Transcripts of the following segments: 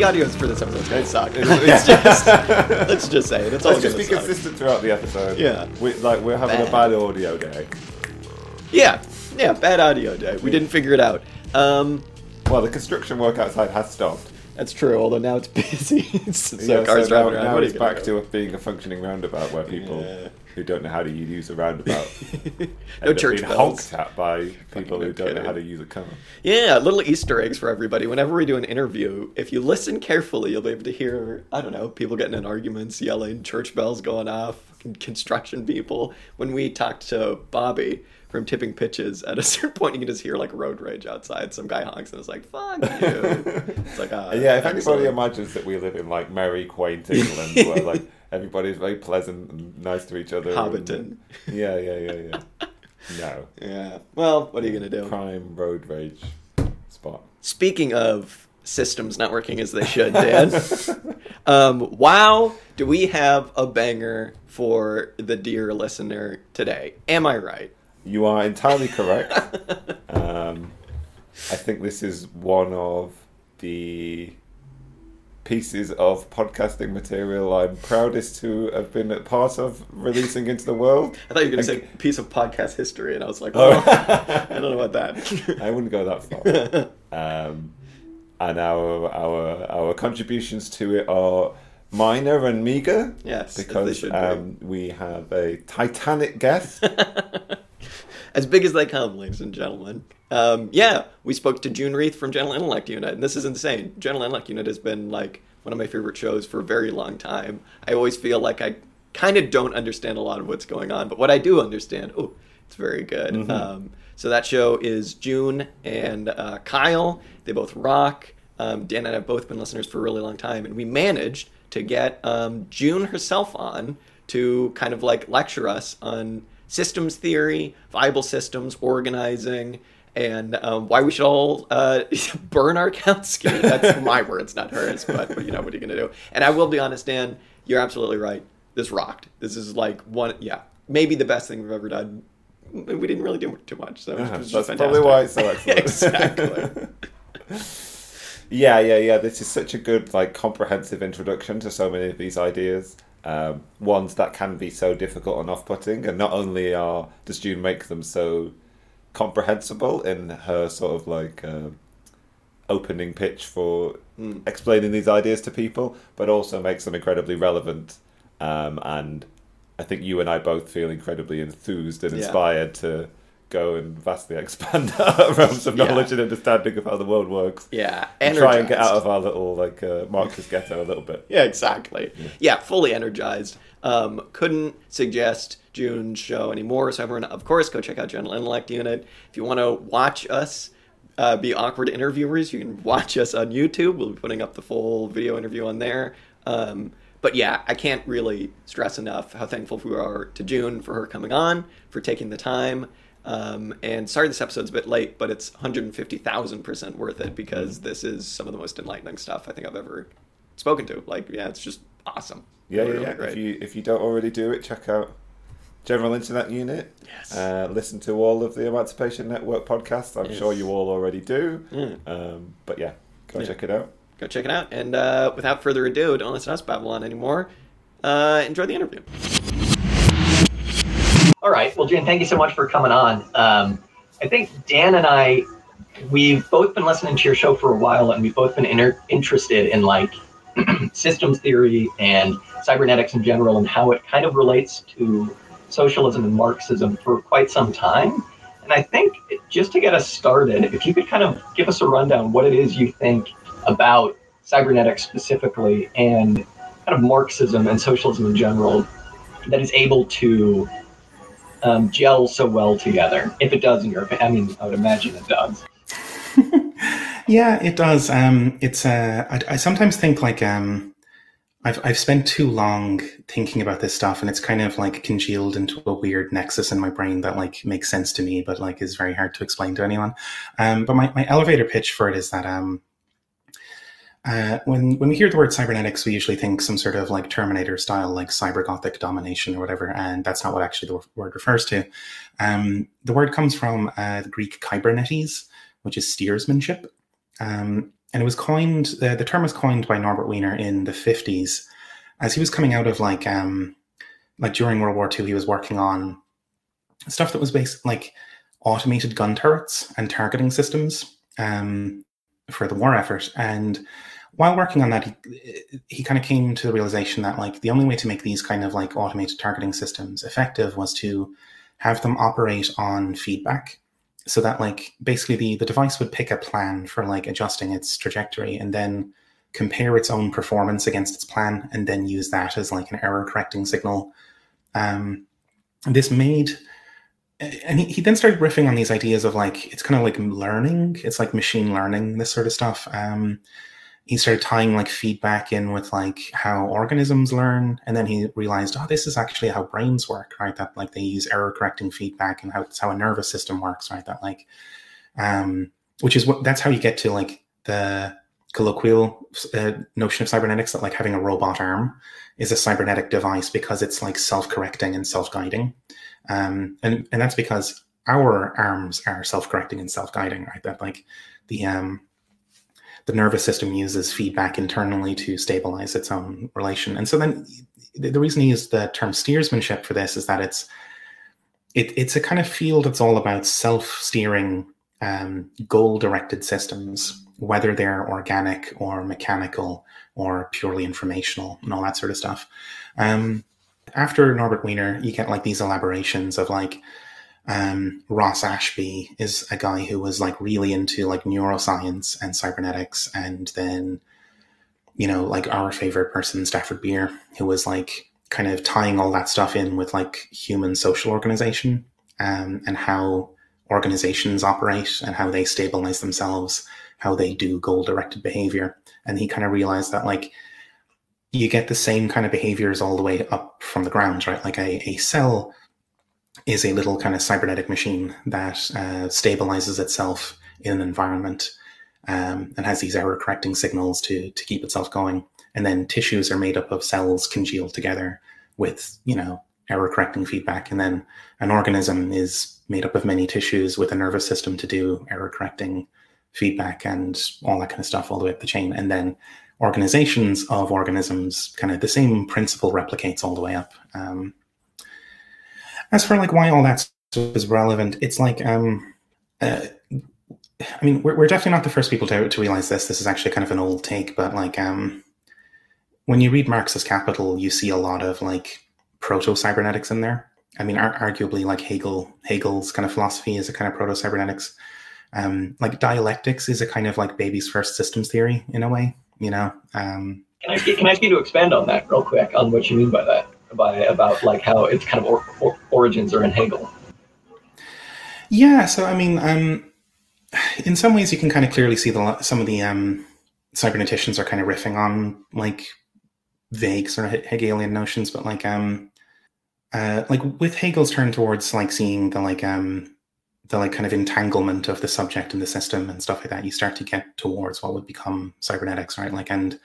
The audios for this episode going to suck. It's just, let's just say it. It's all Let's just be suck. consistent throughout the episode. Yeah. We, like we're having a Bad. bad audio day. Yeah, yeah. Bad audio day. We didn't figure it out. Um, Well, the construction work outside has stopped. that's true. Although now it's busy, so Yeah, cars so now, around. now What are it's you gonna back do? to being a functioning roundabout where people Yeah. Who don't know how to use a roundabout no church being bells. honked at by people no who don't know how to use a car. Yeah, little Easter eggs for everybody. Whenever we do an interview, if you listen carefully, you'll be able to hear, I don't know, people getting in arguments, yelling, church bells going off, construction people. When we talked to Bobby from Tipping Pitches, at a certain point, you can just hear like road rage outside. Some guy honks and it's like, fuck you. It's like, ah, yeah, if anybody imagines that we live in like merry, quaint England, where like everybody's very pleasant and nice to each other, and- yeah, yeah, yeah, yeah. No, Yeah. Well, what are you going to do? prime road rage spot. Speaking of systems not working as they should, Dan, um, wow, do we have a banger for the dear listener today? Am I right? You are entirely correct. um, I think this is one of the pieces of podcasting material I'm proudest to have been a part of releasing into the world. I thought you were going to say piece of podcast history, and I was like, Oh. oh, I don't know about that. I wouldn't go that far. Um, and our our our contributions to it are minor and meager. Yes, because should be. um, we have a Titanic guest. As big as they come, ladies and gentlemen. Um, yeah, we spoke to June Reith from General Intellect Unit, and this is insane. General Intellect Unit has been like one of my favorite shows for a very long time. I always feel like I kind of don't understand a lot of what's going on, but what I do understand, oh, it's very good. Um, so that show is June and uh, Kyle. They both rock. Um, Dan and I have both been listeners for a really long time, and we managed to get um, June herself on to kind of like lecture us on systems theory, viable systems, organizing, and um, why we should all uh, burn our Kautsky. That's my words, not hers. But, but you know what are you gonna do? And I will be honest, Dan, you're absolutely right. This rocked. This is like one, yeah, maybe the best thing we've ever done. We didn't really do too much, so was That's just probably fantastic. why it's so excellent. exactly. Yeah, yeah, yeah. This is such a good, like, comprehensive introduction to so many of these ideas. Um, ones that can be so difficult and off-putting, and not only are does June make them so comprehensible in her sort of like uh, opening pitch for explaining these ideas to people, but also makes them incredibly relevant. Um, and I think you and I both feel incredibly enthused and Yeah. inspired to go and vastly expand our realms of Yeah. knowledge and understanding of how the world works. Yeah, And try and get out of our little like uh, Marxist ghetto a little bit. Yeah, exactly. Yeah, fully energized. Um, couldn't suggest June's show anymore. So everyone, of course, go check out General Intellect Unit. If you want to watch us uh, be awkward interviewers, you can watch us on YouTube. We'll be putting up the full video interview on there. Um, but yeah, I can't really stress enough how thankful we are to June for her coming on, for taking the time. Um, and sorry this episode's a bit late, but it's 150,000% worth it because this is some of the most enlightening stuff I think I've ever spoken to. Like, yeah, it's just awesome. Yeah, yeah, Really yeah. great. If you if you don't already do it, check out General Intellect Unit. Yes. Uh, listen to all of the Emancipation Network podcasts. I'm Yes. sure you all already do. Mm. Um, but yeah, go Yeah. check it out. Go check it out. And uh, without further ado, don't listen to us Babylon anymore. Uh, enjoy the interview. All right. Well, Jan, thank you so much for coming on. Um, I think Dan and I, we've both been listening to your show for a while, and we've both been inter- interested in like systems theory and cybernetics in general, and how it kind of relates to socialism and Marxism for quite some time. And I think just to get us started, if you could kind of give us a rundown what it is you think about cybernetics specifically and kind of Marxism and socialism in general that is able to um, gel so well together. If it does, in your I mean, I would imagine it does. yeah, it does. Um, it's uh, I, I sometimes think like um, I've I've spent too long thinking about this stuff, and it's kind of like congealed into a weird nexus in my brain that like makes sense to me, but like is very hard to explain to anyone. Um, but my, my elevator pitch for it is that um, uh, when when we hear the word cybernetics, we usually think some sort of like Terminator style, like cyber gothic domination or whatever, and that's not what actually the word refers to. Um, the word comes from uh, the Greek kybernetes, which is steersmanship. Um, and it was coined. The, the term was coined by Norbert Wiener in the fifties, as he was coming out of like um, like during World War II, he was working on stuff that was based like automated gun turrets and targeting systems um, for the war effort. And while working on that, he, he kind of came to the realization that like the only way to make these kind of like automated targeting systems effective was to have them operate on feedback so that like basically the, the device would pick a plan for like adjusting its trajectory and then compare its own performance against its plan and then use that as like an error correcting signal um, this made and he, he then started riffing on these ideas of like it's kind of like learning. It's like machine learning this sort of stuff. Um, he started tying like feedback in with like how organisms learn and then he realized oh this is actually how brains work right? That like they use error correcting feedback and how it's how a nervous system works right? That like um which is what that's how you get to like the colloquial uh, notion of cybernetics that like having a robot arm is a cybernetic device because it's like self-correcting and self-guiding um and and that's because our arms are self-correcting and self-guiding right that like the um the nervous system uses feedback internally to stabilize its own relation. And so then the reason he used the term steersmanship for this is that it's it, it's a kind of field that's all about self-steering um, goal-directed systems, whether they're organic or mechanical or purely informational and all that sort of stuff. Um, after Norbert Wiener, you get like these elaborations of like um, Ross Ashby is a guy who was like really into like neuroscience and cybernetics, and then you know like our favorite person Stafford Beer, who was like kind of tying all that stuff in with like human social organization um, and how organizations operate and how they stabilize themselves, how they do goal directed behavior, and he kind of realized that like you get the same kind of behaviors all the way up from the ground, right? Like a, a cell is a little kind of cybernetic machine that uh, stabilizes itself in an environment um, and has these error correcting signals to to keep itself going. And then tissues are made up of cells congealed together with you know error correcting feedback. And then an organism is made up of many tissues with a nervous system to do error correcting feedback and all that kind of stuff all the way up the chain. And then organizations of organisms, kind of the same principle replicates all the way up. Um, as for like why all that stuff is relevant, it's like um, uh, I mean, we're, we're definitely not the first people to to realize this. This is actually kind of an old take, but like um, when you read Marx's Capital, you see a lot of like proto cybernetics in there. I mean, ar- arguably, like Hegel, Hegel's kind of philosophy is a kind of proto cybernetics. Um, like dialectics is a kind of like baby's first systems theory in a way, you know. Um, can I can I ask you to expand on that real quick on what you mean by that? by about like how its kind of or, or, origins are in Hegel. Yeah, so I mean, um, in some ways, you can kind of clearly see the some of the um, cyberneticians are kind of riffing on like vague sort of Hegelian notions, but like um, uh, like with Hegel's turn towards like seeing the like um, the like kind of entanglement of the subject and the system and stuff like that, you start to get towards what would become cybernetics, right? Like and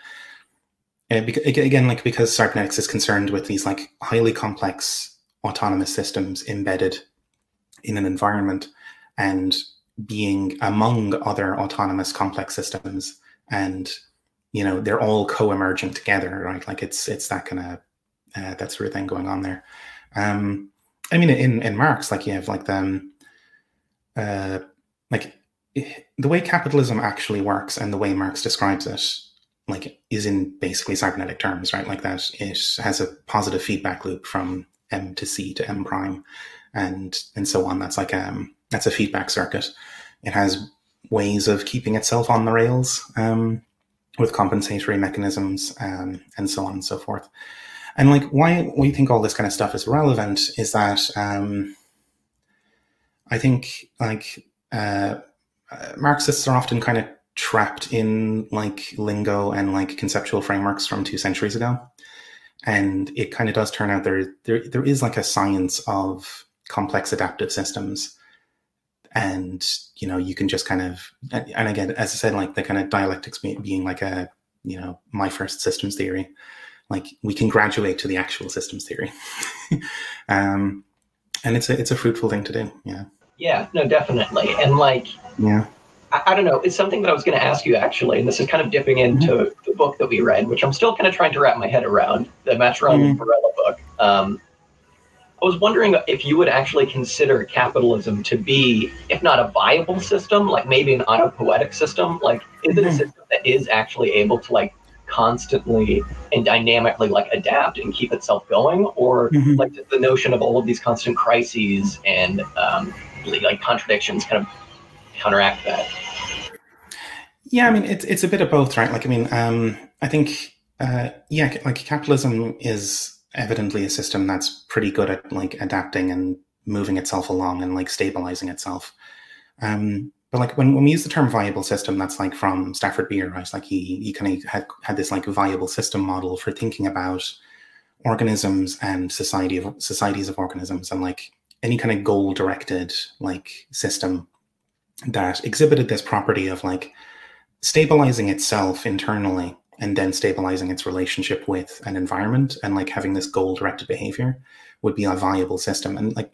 uh, again, like because cybernetics is concerned with these like highly complex autonomous systems embedded in an environment and being among other autonomous complex systems and you know they're all co-emerging together right like it's it's that kind of uh, that sort of thing going on there um i mean in in marx like you have like the um, uh like the way capitalism actually works and the way marx describes it like is in basically cybernetic terms, right? Like that it has a positive feedback loop from M to C to M prime, and and so on. That's like um that's a feedback circuit. It has ways of keeping itself on the rails um, with compensatory mechanisms um, and so on and so forth. And like why we think all this kind of stuff is relevant is that um, I think like uh, uh Marxists are often kind of trapped in like lingo and like conceptual frameworks from two centuries ago. And it kind of does turn out there, there there is like a science of complex adaptive systems. And you know, you can just kind of and again, as I said, like the kind of dialectics being like a you know, my first systems theory, like we can graduate to the actual systems theory. um and it's a it's a fruitful thing to do. Yeah. Yeah, no, definitely. And like yeah I, I, don't know. It's something that I was going to ask you actually, and this is kind of dipping into mm-hmm. the book that we read, which I'm still kind of trying to wrap my head around, the Maturana mm-hmm. Varela book. Um, I was wondering if you would actually consider capitalism to be, if not a viable system, like maybe an autopoietic system. Like, is it a mm-hmm. system that is actually able to like constantly and dynamically like adapt and keep itself going, or mm-hmm. like the notion of all of these constant crises and um, like contradictions kind of counteract that? Yeah, I mean, it's it's a bit of both, right? Like, I mean, um, I think, uh, yeah, like capitalism is evidently a system that's pretty good at like adapting and moving itself along and like stabilizing itself. Um, but like when, when we use the term viable system, that's like from Stafford Beer, right? Like he he kind of had had this like viable system model for thinking about organisms and society of societies of organisms and like any kind of goal directed like system that exhibited this property of like stabilizing itself internally and then stabilizing its relationship with an environment and like having this goal directed behavior would be a viable system and like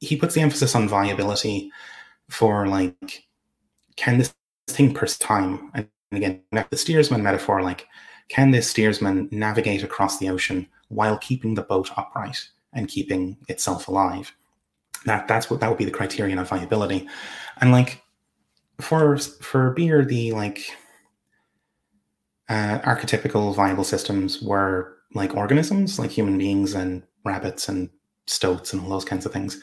he puts the emphasis on viability for like can this thing per time? And again the steersman metaphor like can this steersman navigate across the ocean while keeping the boat upright and keeping itself alive? That that's what that would be the criterion of viability. And like for for beer the like uh, archetypical viable systems were like organisms like human beings and rabbits and stoats and all those kinds of things.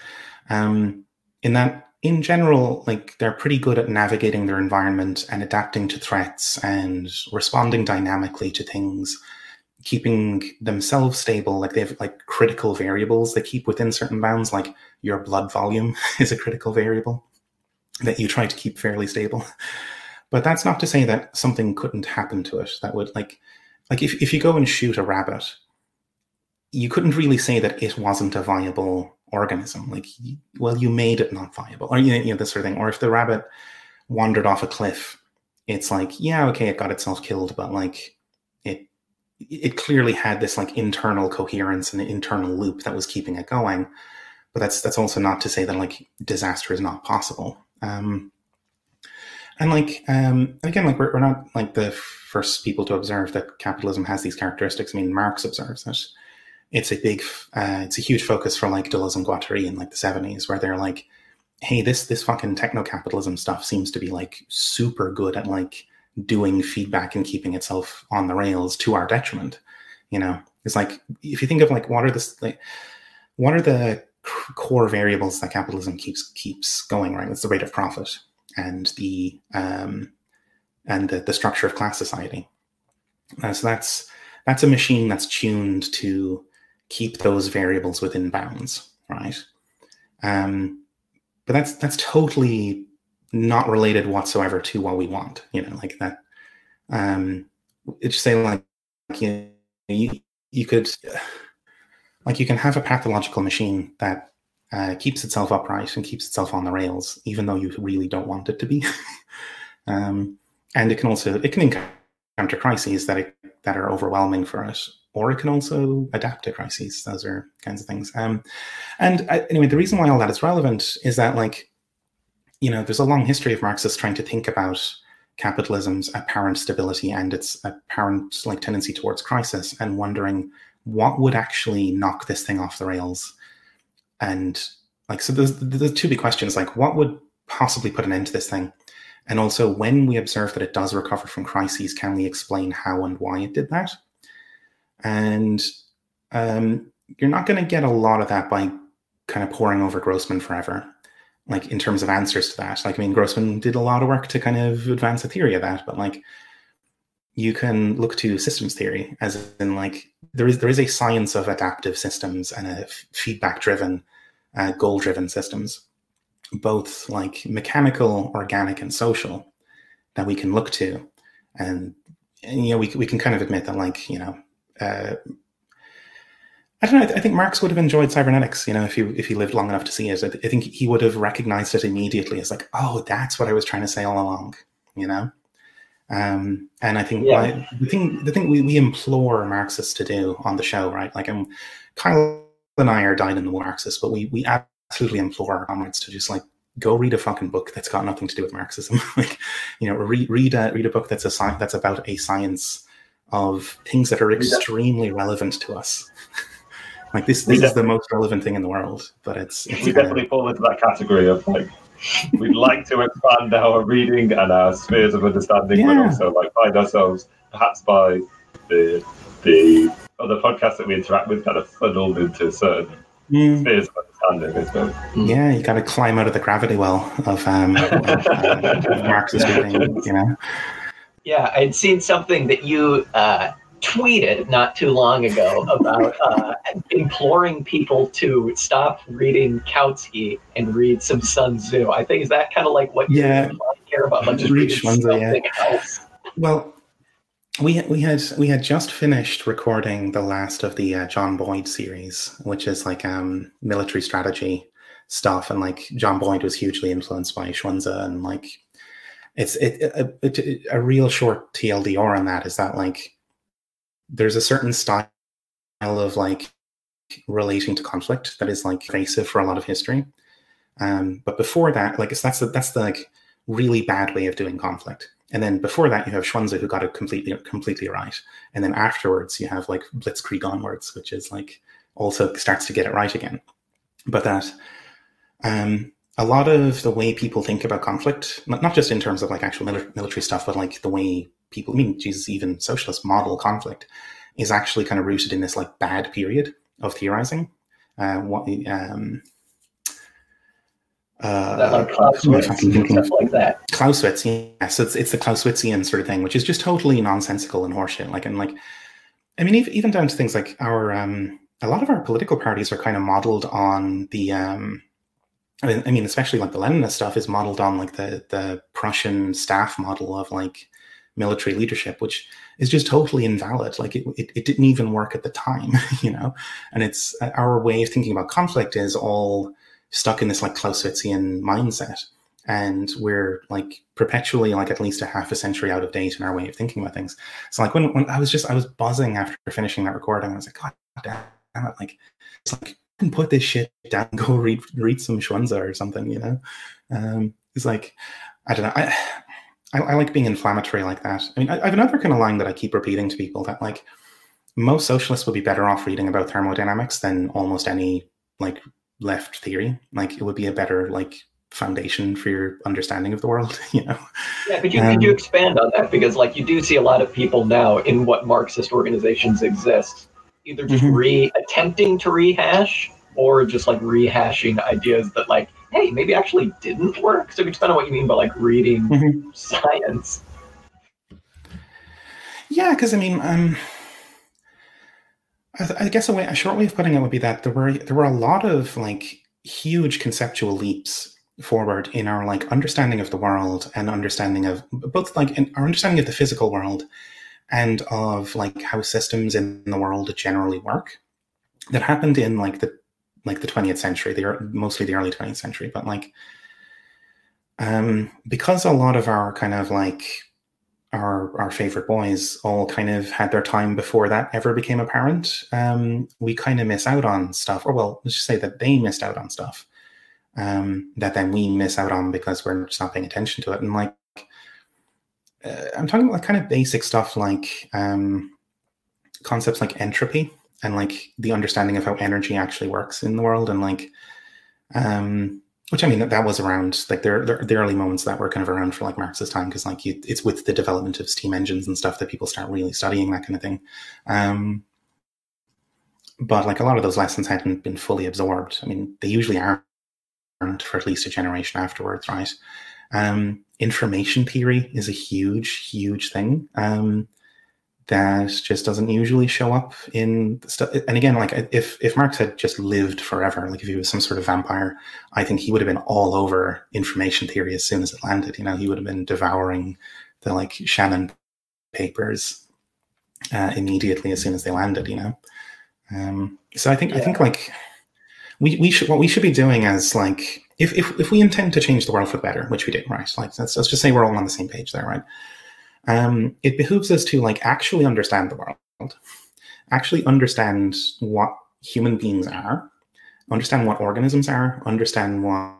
Um, in that in general like they're pretty good at navigating their environment and adapting to threats and responding dynamically to things keeping themselves stable. Like they have like critical variables they keep within certain bounds like your blood volume is a critical variable that you try to keep fairly stable. But that's not to say that something couldn't happen to it that would like like if, if you go and shoot a rabbit you couldn't really say that it wasn't a viable organism like well you made it not viable or you know this sort of thing or if the rabbit wandered off a cliff it's like yeah okay it got itself killed but like it it clearly had this like internal coherence and internal loop that was keeping it going. But that's that's also not to say that like disaster is not possible. Um, and like um, again, like we're, we're not like the first people to observe that capitalism has these characteristics. I mean, Marx observes it. It's a big, uh, it's a huge focus for like Deleuze and Guattari in like the seventies, where they're like, "Hey, this this fucking techno capitalism stuff seems to be like super good at like doing feedback and keeping itself on the rails to our detriment. You know, it's like if you think of like what are the like what are the core variables that capitalism keeps keeps going right? It's the rate of profit and the um, and the, the structure of class society. Uh, so that's that's a machine that's tuned to keep those variables within bounds, right? Um, but that's that's totally not related whatsoever to what we want. You know, like that. Um, it's saying like you, know, you you could like you can have a pathological machine that uh, keeps itself upright and keeps itself on the rails, even though you really don't want it to be. um, and it can also it can encounter crises that it, that are overwhelming for it, or it can also adapt to crises. Those are kinds of things. Um, and uh, anyway, the reason why all that is relevant is that like you know, there's a long history of Marxists trying to think about capitalism's apparent stability and its apparent like tendency towards crisis and wondering what would actually knock this thing off the rails and like so there's, there's two big questions like what would possibly put an end to this thing and also when we observe that it does recover from crises can we explain how and why it did that and um, you're not going to get a lot of that by kind of poring over grossman forever like in terms of answers to that. Like, I mean, Grossman did a lot of work to kind of advance the theory of that, but like you can look to systems theory as in like there is there is a science of adaptive systems and a f- feedback driven, uh, goal driven systems, both like mechanical, organic, and social that we can look to, and, and you know we we can kind of admit that like you know. Uh, I don't know. I think Marx would have enjoyed cybernetics, you know, if he if he lived long enough to see it. I, th- I think he would have recognized it immediately as like, oh, that's what I was trying to say all along, you know. Um, and I think yeah. the thing the thing we, we implore Marxists to do on the show, right? Like, I'm um, Kyle and I are dying in the Marxists, but we we absolutely implore our comrades to just like go read a fucking book that's got nothing to do with Marxism. like, you know, read read a read a book that's a sci- that's about a science of things that are extremely relevant to us. like this this is the most relevant thing in the world, but it's, it's we definitely fall into that category of like we'd like to expand our reading and our spheres of understanding, but also like find ourselves perhaps by the the other podcasts that we interact with kind of funneled into certain Mm, spheres of understanding as well. yeah, you got to climb out of the gravity well of, um, of, um, of Marxist reading, you know. Yeah, I'd seen something that you uh, tweeted not too long ago about uh, imploring people to stop reading Kautsky and read some Sun Tzu. I think is that kind of like what Yeah. you care about, like just Read Sunzi, yeah. else. Well, we we had we had just finished recording the last of the uh, John Boyd series, which is like um military strategy stuff, and like John Boyd was hugely influenced by Sunzi, and like it's it, it, it, it- a real short TLDR on that is that like there's a certain style of like relating to conflict that is like pervasive for a lot of history. Um, but before that, like it's that's the that's the like really bad way of doing conflict. And then before that, you have Sunzi who got it completely completely right. And then afterwards, you have like Blitzkrieg onwards, which is like also starts to get it right again. But that um, a lot of the way people think about conflict, not, not just in terms of like actual mili- military stuff, but like the way people, I mean, Jesus, even socialist model conflict, is actually kind of rooted in this like bad period of theorizing. Uh, what, um, uh, that like I'm Clausewitz like that. Clausewitz, yes, it's it's the Clausewitzian sort of thing, which is just totally nonsensical and horseshit. Like, and like, I mean, even, even down to things like our, um, a lot of our political parties are kind of modeled on the, um, I mean, I mean, especially like the Leninist stuff is modeled on like the the Prussian staff model of like military leadership, which is just totally invalid. Like, it it, it didn't even work at the time, you know. And it's uh, our way of thinking about conflict is all stuck in this like Clausewitzian mindset and we're like perpetually like at least a half a century out of date in our way of thinking about things. So like when, when I was just I was buzzing after finishing that recording, I was like, God damn it, like it's like can put this shit down and go read read some Sunzi or something, you know? Um it's like I don't know. I I, I like being inflammatory like that. I mean, I, I have another kind of line that I keep repeating to people that like most socialists would be better off reading about thermodynamics than almost any like left theory. Like it would be a better like foundation for your understanding of the world, you know. Yeah, could you Um, could you expand on that because like you do see a lot of people now in what Marxist organizations exist, either just Mhm. re attempting to rehash or just like rehashing ideas that like, hey, maybe actually didn't work. So you expand on what you mean by like reading Mhm. science? Yeah, because I mean, um, I, I guess a, way, a short way of putting it would be that there were there were a lot of like huge conceptual leaps forward in our like understanding of the world and understanding of both like in our understanding of the physical world and of like how systems in the world generally work that happened in like the like the 20th century the mostly the early 20th century but like um because a lot of our kind of like our our favorite boys all kind of had their time before that ever became apparent. Um, we kind of miss out on stuff, or well, let's just say that they missed out on stuff um, that then we miss out on because we're just not paying attention to it. And like, uh, I'm talking about kind of basic stuff like um, concepts like entropy and like the understanding of how energy actually works in the world, and like, um, which I mean that, that was around like there there- the early moments that were kind of around for like Marx's time because like you, it's with the development of steam engines and stuff that people start really studying that kind of thing. Um, but like a lot of those lessons hadn't been fully absorbed. I mean, they usually aren't for at least a generation afterwards, right? Um, information theory is a huge, huge thing. Um, that just doesn't usually show up in stuff. And again, like if if Marx had just lived forever, like if he was some sort of vampire, I think he would have been all over information theory as soon as it landed. You know, he would have been devouring the like Shannon papers uh, immediately as soon as they landed. You know, um, so I think I think like we we should what we should be doing as like if if if we intend to change the world for the better, which we do, right? Like let's let's just say we're all on the same page there, right? um, it behooves us to like actually understand the world, actually understand what human beings are, understand what organisms are, understand what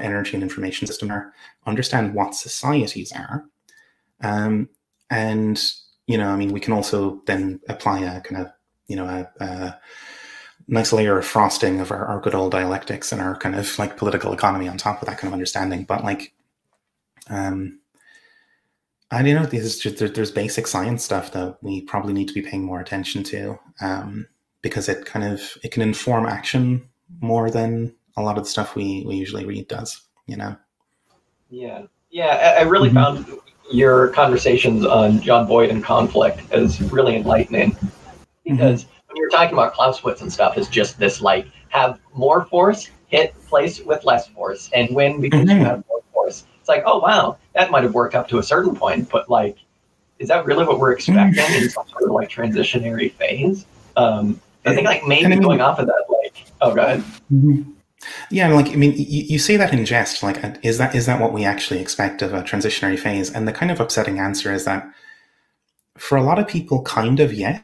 energy and information system are, understand what societies are, um, and you know, I mean, we can also then apply a kind of you know a, a nice layer of frosting of our, our good old dialectics and our kind of like political economy on top of that kind of understanding. But like, um, I don't know. There's just, there's basic science stuff that we probably need to be paying more attention to um, because it kind of it can inform action more than a lot of the stuff we we usually read does. You know. Yeah, yeah. I, I really mm-hmm. found your conversations on John Boyd and conflict as really enlightening mm-hmm. because mm-hmm. You're talking about Clausewitz and stuff, is just this like have more force hit place with less force and win because mm-hmm. you have more force it's like, oh wow, that might have worked up to a certain point, but like, is that really what we're expecting in some sort of like transitionary phase? Um, I think like maybe I mean, going off of that, like, oh, go ahead. Mm-hmm. Yeah, like I mean, you, you say that in jest. Like, uh, is that is that what we actually expect of a transitionary phase? And the kind of upsetting answer is that for a lot of people, kind of yes,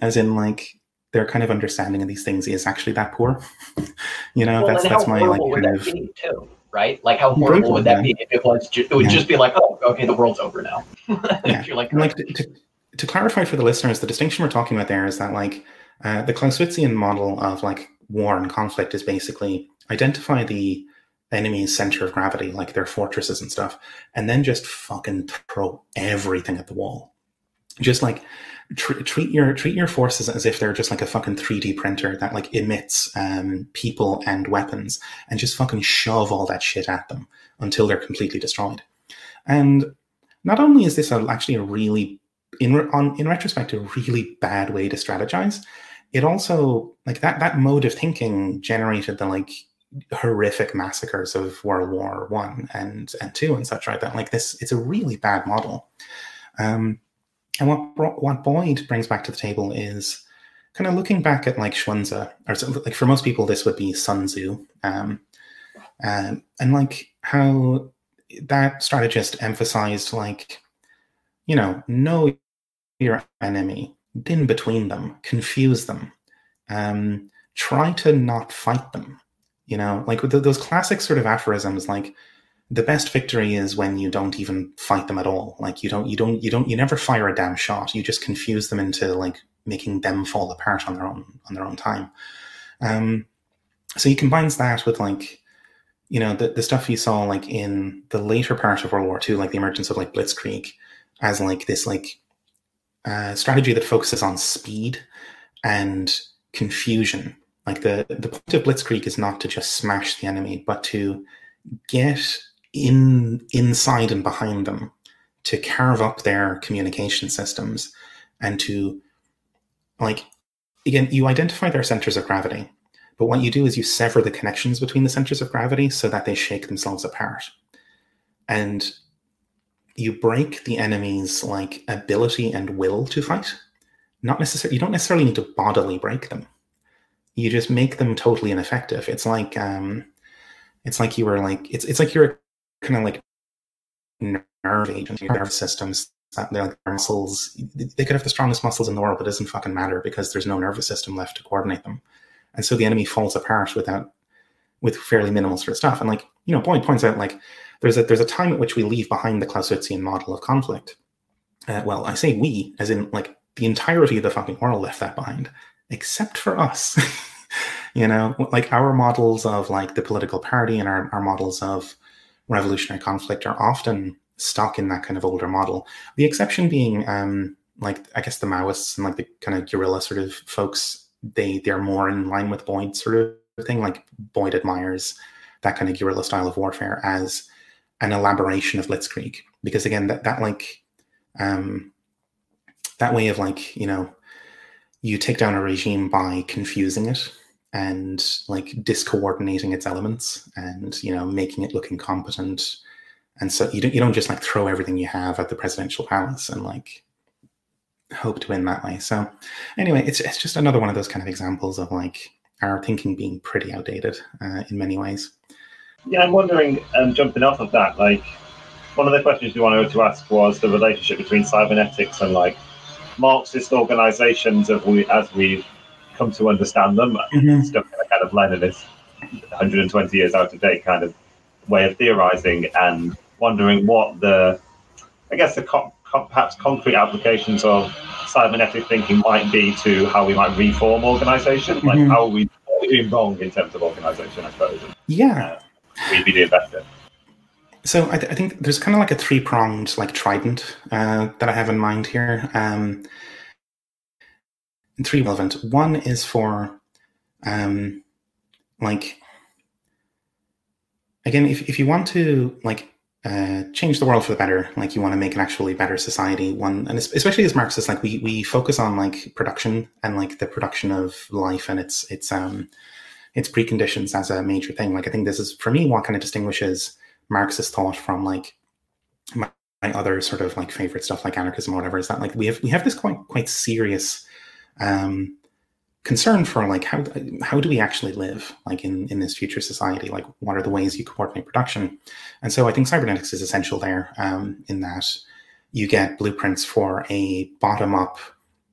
as in like their kind of understanding of these things is actually that poor. you know, well, that's that's my like kind of. Too? right? Like, how horrible would that be if it was? Just, it would yeah. just be like, oh, okay, the world's over now. yeah. like, and like to, to, to, clarify for the listeners, the distinction we're talking about there is that like uh, the Clausewitzian model of like war and conflict is basically identify the enemy's center of gravity, like their fortresses and stuff, and then just fucking throw everything at the wall. Just like tr- treat your treat your forces as if they're just like a fucking 3D printer that like emits um, people and weapons, and just fucking shove all that shit at them until they're completely destroyed. And not only is this a, actually a really in on in retrospect a really bad way to strategize, it also like that that mode of thinking generated the like horrific massacres of World War One and and two and such right that like this it's a really bad model. Um, and what what Boyd brings back to the table is kind of looking back at like Sunzi, or so, like for most people, this would be Sun Tzu, um, um, and like how that strategist emphasized like, you know, know your enemy, in between them, confuse them, um, try to not fight them. You know, like those classic sort of aphorisms, like the best victory is when you don't even fight them at all. Like you don't, you don't, you don't, you never fire a damn shot. You just confuse them into like making them fall apart on their own on their own time. Um, so he combines that with like, you know, the, the stuff you saw like in the later part of World War II, like the emergence of like Blitzkrieg, as like this like uh, strategy that focuses on speed and confusion. Like the the point of Blitzkrieg is not to just smash the enemy, but to get in inside and behind them to carve up their communication systems and to like again you identify their centers of gravity but what you do is you sever the connections between the centers of gravity so that they shake themselves apart. And you break the enemy's like ability and will to fight. Not necessarily you don't necessarily need to bodily break them. You just make them totally ineffective. It's like um it's like you were like it's it's like you're kind of like nerve agents, nerve systems. They're like muscles. They could have the strongest muscles in the world, but it doesn't fucking matter because there's no nervous system left to coordinate them, and so the enemy falls apart without with fairly minimal sort of stuff. And like you know, Boyd points out, like there's a there's a time at which we leave behind the Clausewitzian model of conflict. Uh, well, I say we, as in like the entirety of the fucking world left that behind, except for us. you know, like our models of like the political party and our, our models of revolutionary conflict are often stuck in that kind of older model. The exception being, um, like I guess the Maoists and like the kind of guerrilla sort of folks, they they're more in line with Boyd sort of thing. Like Boyd admires that kind of guerrilla style of warfare as an elaboration of Blitzkrieg, because again, that that like um, that way of like you know you take down a regime by confusing it and like discoordinating its elements and you know making it look incompetent. And so you don't you don't just like throw everything you have at the presidential palace and like hope to win that way. So anyway it's it's just another one of those kind of examples of like our thinking being pretty outdated uh, in many ways. Yeah i'm wondering um, jumping off of that like one of the questions we wanted to ask was the relationship between cybernetics and like marxist organizations of we as we've come to understand them. Mm-hmm. Stuff in a kind of Leninist, 120 years out of date kind of way of theorizing and wondering what the, I guess, the co- co- perhaps concrete applications of cybernetic thinking might be to how we might reform organization. Like, Mhm. how are we, are we doing wrong in terms of organization, I suppose, and Yeah. we'd be doing better. So I, th- I think there's kind of like a three pronged like trident uh, that I have in mind here. Um, three relevant. One is for um, like again, if if you want to like uh, change the world for the better, like you want to make an actually better society, one and especially as Marxists, like we we focus on like production and like the production of life and its its um its preconditions as a major thing. Like I think this is for me what kind of distinguishes Marxist thought from like my, my other sort of like favorite stuff like anarchism or whatever is that like we have we have this quite quite serious um concern for like how how do we actually live like in in this future society like what are the ways you coordinate production and so i think cybernetics is essential there um in that you get blueprints for a bottom up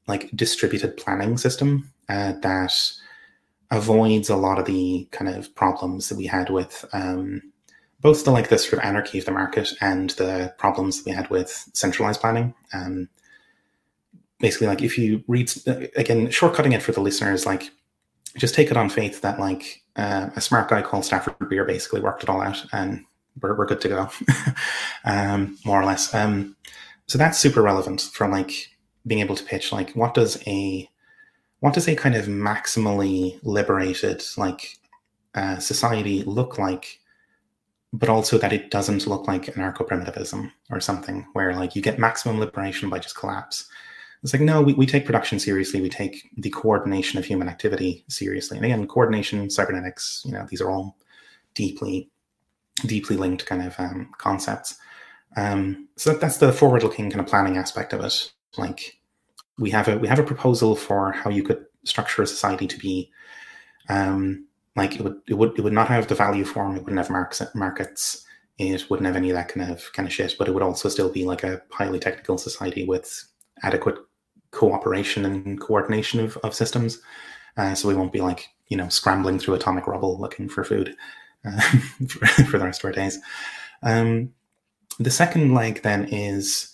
like distributed planning system uh, that avoids a lot of the kind of problems that we had with um both the like the sort of anarchy of the market and the problems that we had with centralized planning. Um, basically, like if you read again, shortcutting it for the listeners, like just take it on faith that like uh, a smart guy called Stafford Beer basically worked it all out, and we're we're good to go, um, more or less. Um, so that's super relevant for like being able to pitch like what does a what does a kind of maximally liberated like uh, society look like but also that it doesn't look like anarcho-primitivism or something where like you get maximum liberation by just collapse it's like no we, we take production seriously. We take the coordination of human activity seriously. And again coordination cybernetics you know these are all deeply deeply linked kind of um, concepts. Um, so that, that's the forward-looking kind of planning aspect of it. Like we have a we have a proposal for how you could structure a society to be um, like it would it would it would not have the value form it wouldn't have markets markets it wouldn't have any of that kind of kind of shit but it would also still be like a highly technical society with adequate cooperation and coordination of, of systems uh, so we won't be like you know scrambling through atomic rubble looking for food uh, for, for the rest of our days um, the second leg then is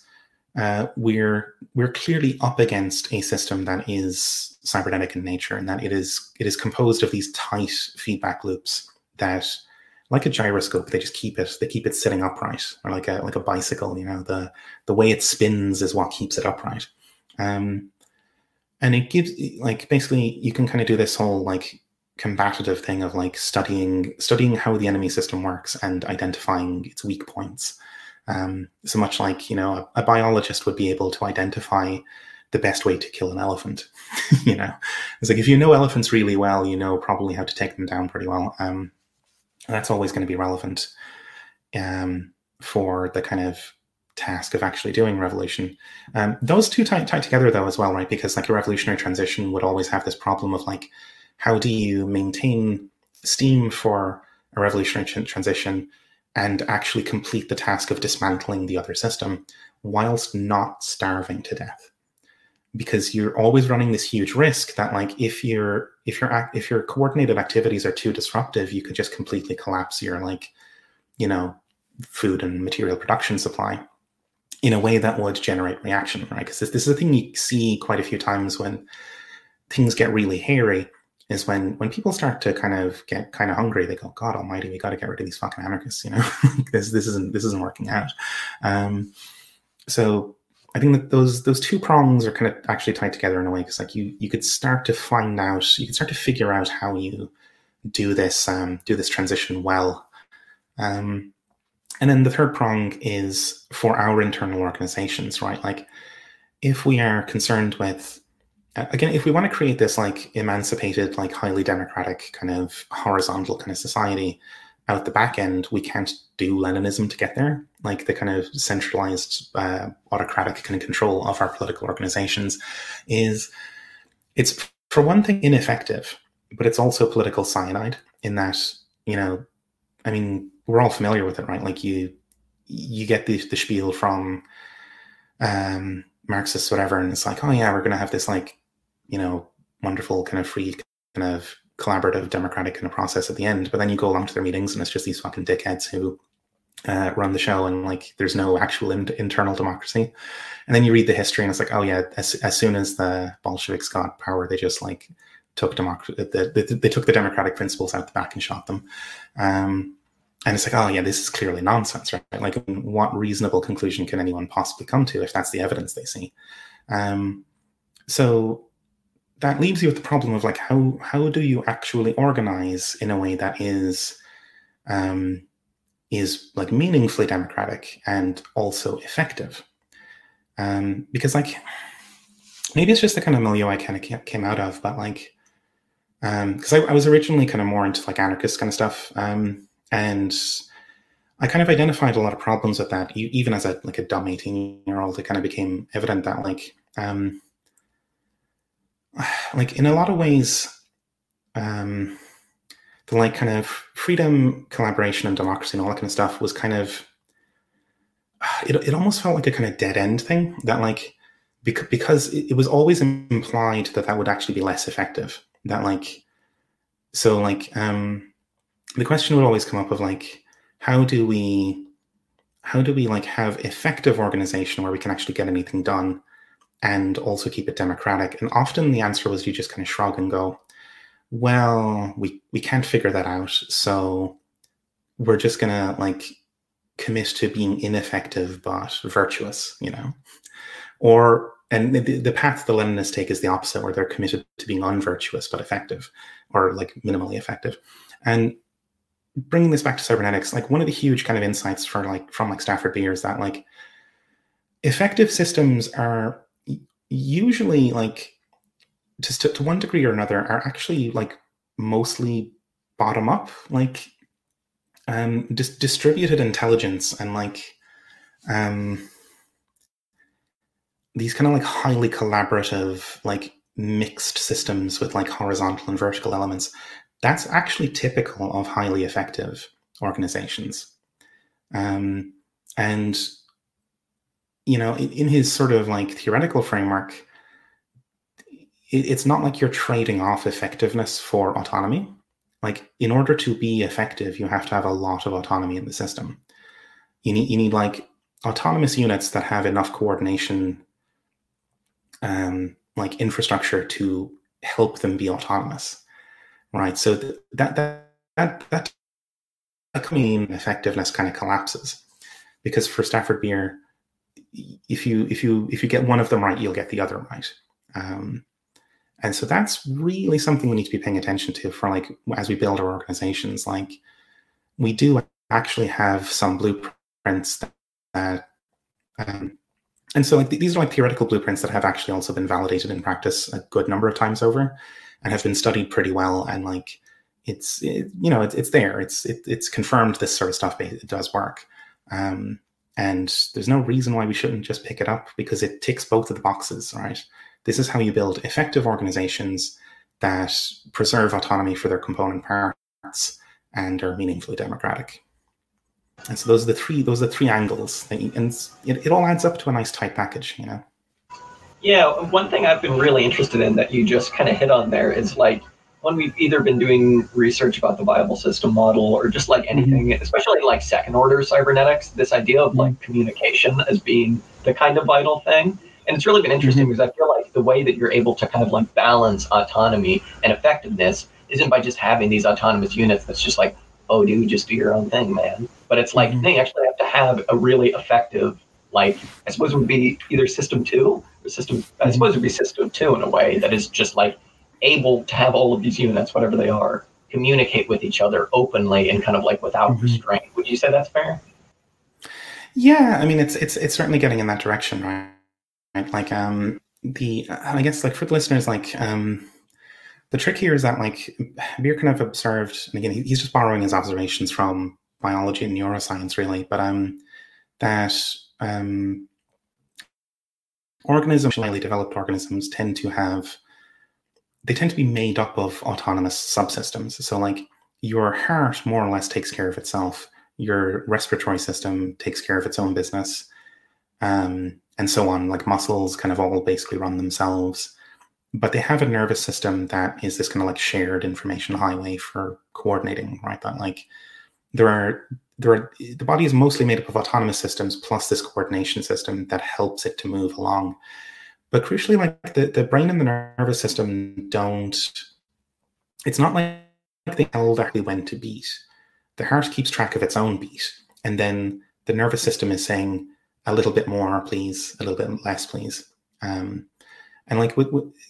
uh, we're we're clearly up against a system that is cybernetic in nature, and that it is it is composed of these tight feedback loops that, like a gyroscope, they just keep it they keep it sitting upright, or like a like a bicycle. You know, the the way it spins is what keeps it upright. Um, and it gives like basically you can kind of do this whole like combative thing of like studying studying how the enemy system works and identifying its weak points. Um, so much like you know a, a, biologist would be able to identify the best way to kill an elephant you know? It's like if you know elephants really well you know probably how to take them down pretty well. Um, that's always going to be relevant um, for the kind of task of actually doing revolution. Um, those two tie, tie together though as well right? Because like a revolutionary transition would always have this problem of like how do you maintain steam for a revolutionary transition and actually complete the task of dismantling the other system whilst not starving to death? Because you're always running this huge risk that like if your if your if your coordinated activities are too disruptive you could just completely collapse your like you know food and material production supply in a way that would generate reaction right? Because this, this is a thing you see quite a few times when things get really hairy is when when people start to kind of get kind of hungry they go god almighty we got to get rid of these fucking anarchists you know? This this isn't this isn't working out. Um, so i think that those those two prongs are kind of actually tied together in a way because like you you could start to find out you could start to figure out how you do this um, do this transition well. Um, and then the third prong is for our internal organizations right? Like if we are concerned with again if we want to create this like emancipated like highly democratic kind of horizontal kind of society out the back end we can't do leninism to get there. Like the kind of centralized uh, autocratic kind of control of our political organizations is it's for one thing ineffective but it's also political cyanide in that you know i mean we're all familiar with it right like you you get the, the spiel from um marxists whatever and it's like oh yeah we're to have this like you know, wonderful kind of free kind of collaborative democratic kind of process at the end. But then you go along to their meetings and it's just these fucking dickheads who uh, run the show and like there's no actual in- internal democracy. And then you read the history and it's like, oh yeah, as, as soon as the Bolsheviks got power, they just like took democracy, the, the, they took the democratic principles out the back and shot them. Um, and it's like, oh yeah, this is clearly nonsense, right? Like, what reasonable conclusion can anyone possibly come to if that's the evidence they see? Um, so that leaves you with the problem of like, how how do you actually organize in a way that is um, is like meaningfully democratic and also effective? Um, because like maybe it's just the kind of milieu I kind of came out of, but like because um, I, I, was originally kind of more into like anarchist kind of stuff. Um, and I kind of identified a lot of problems with that, even as a like a dumb eighteen year old. It kind of became evident that like um, like in a lot of ways, um, the like kind of freedom, collaboration, and democracy and all that kind of stuff was kind of it. It almost felt like a kind of dead end thing that like because because it was always implied that that would actually be less effective. That like so like um the question would always come up of like how do we how do we like have effective organization where we can actually get anything done and also keep it democratic? And often the answer was you just kind of shrug and go well we we can't figure that out. So we're just gonna like commit to being ineffective but virtuous you know? Or and the, the path the leninists take is the opposite where they're committed to being unvirtuous but effective or like minimally effective. And bringing this back to cybernetics, like one of the huge kind of insights for like from like Stafford Beer is that like effective systems are usually like just to, to one degree or another are actually like mostly bottom up, like um dis- distributed intelligence and like um these kind of like highly collaborative like mixed systems with like horizontal and vertical elements that's actually typical of highly effective organizations. Um, and, you know, in, in, his sort of like theoretical framework, it, it's not like you're trading off effectiveness for autonomy. Like, in order to be effective, you have to have a lot of autonomy in the system. You need, you need like autonomous units that have enough coordination, um, like infrastructure to help them be autonomous right? So that that that that clean effectiveness kind of collapses because for Stafford Beer, if you if you if you get one of them right, you'll get the other right. Um, and so that's really something we need to be paying attention to for like as we build our organizations. Like we do actually have some blueprints that, that um, and so like these are like theoretical blueprints that have actually also been validated in practice a good number of times over and have been studied pretty well and like it's it, you know it's, it's there. It's it, it's confirmed this sort of stuff it does work. Um, and there's no reason why we shouldn't just pick it up because it ticks both of the boxes right? This is how you build effective organizations that preserve autonomy for their component parts and are meaningfully democratic. And so those are the three those are the three angles you, and it, it all adds up to a nice tight package you know yeah, one thing I've been really interested in that you just kind of hit on there is like when we've either been doing research about the viable system model or just like mm-hmm. anything, especially like second order cybernetics, this idea of like communication as being the kind of vital thing. And it's really been interesting mm-hmm. because I feel like the way that you're able to kind of like balance autonomy and effectiveness isn't by just having these autonomous units that's just like, oh, dude, just do your own thing, man. But it's like, mm-hmm. they actually have to have a really effective like I suppose it would be either system two or system I suppose it would be system two in a way that is just like able to have all of these units, whatever they are, communicate with each other openly and kind of like without mm-hmm. restraint. Would you say that's fair? Yeah, I mean it's it's it's certainly getting in that direction, right? right? Like um the I guess like for the listeners, like um the trick here is that like Beer kind of observed, and again he's just borrowing his observations from biology and neuroscience really, but um that um, organisms, highly developed organisms, tend to have they tend to be made up of autonomous subsystems. So, like your heart more or less takes care of itself. Your respiratory system takes care of its own business, um, and so on. Like muscles, kind of all basically run themselves. but they have a nervous system that is this kind of like shared information highway for coordinating, right? That like there are are the body is mostly made up of autonomous systems plus this coordination system that helps it to move along. But crucially, like the, the brain and the nervous system don't it's not like they tell exactly when to beat. The heart keeps track of its own beat, and then the nervous system is saying a little bit more, please, a little bit less, please. Um, and like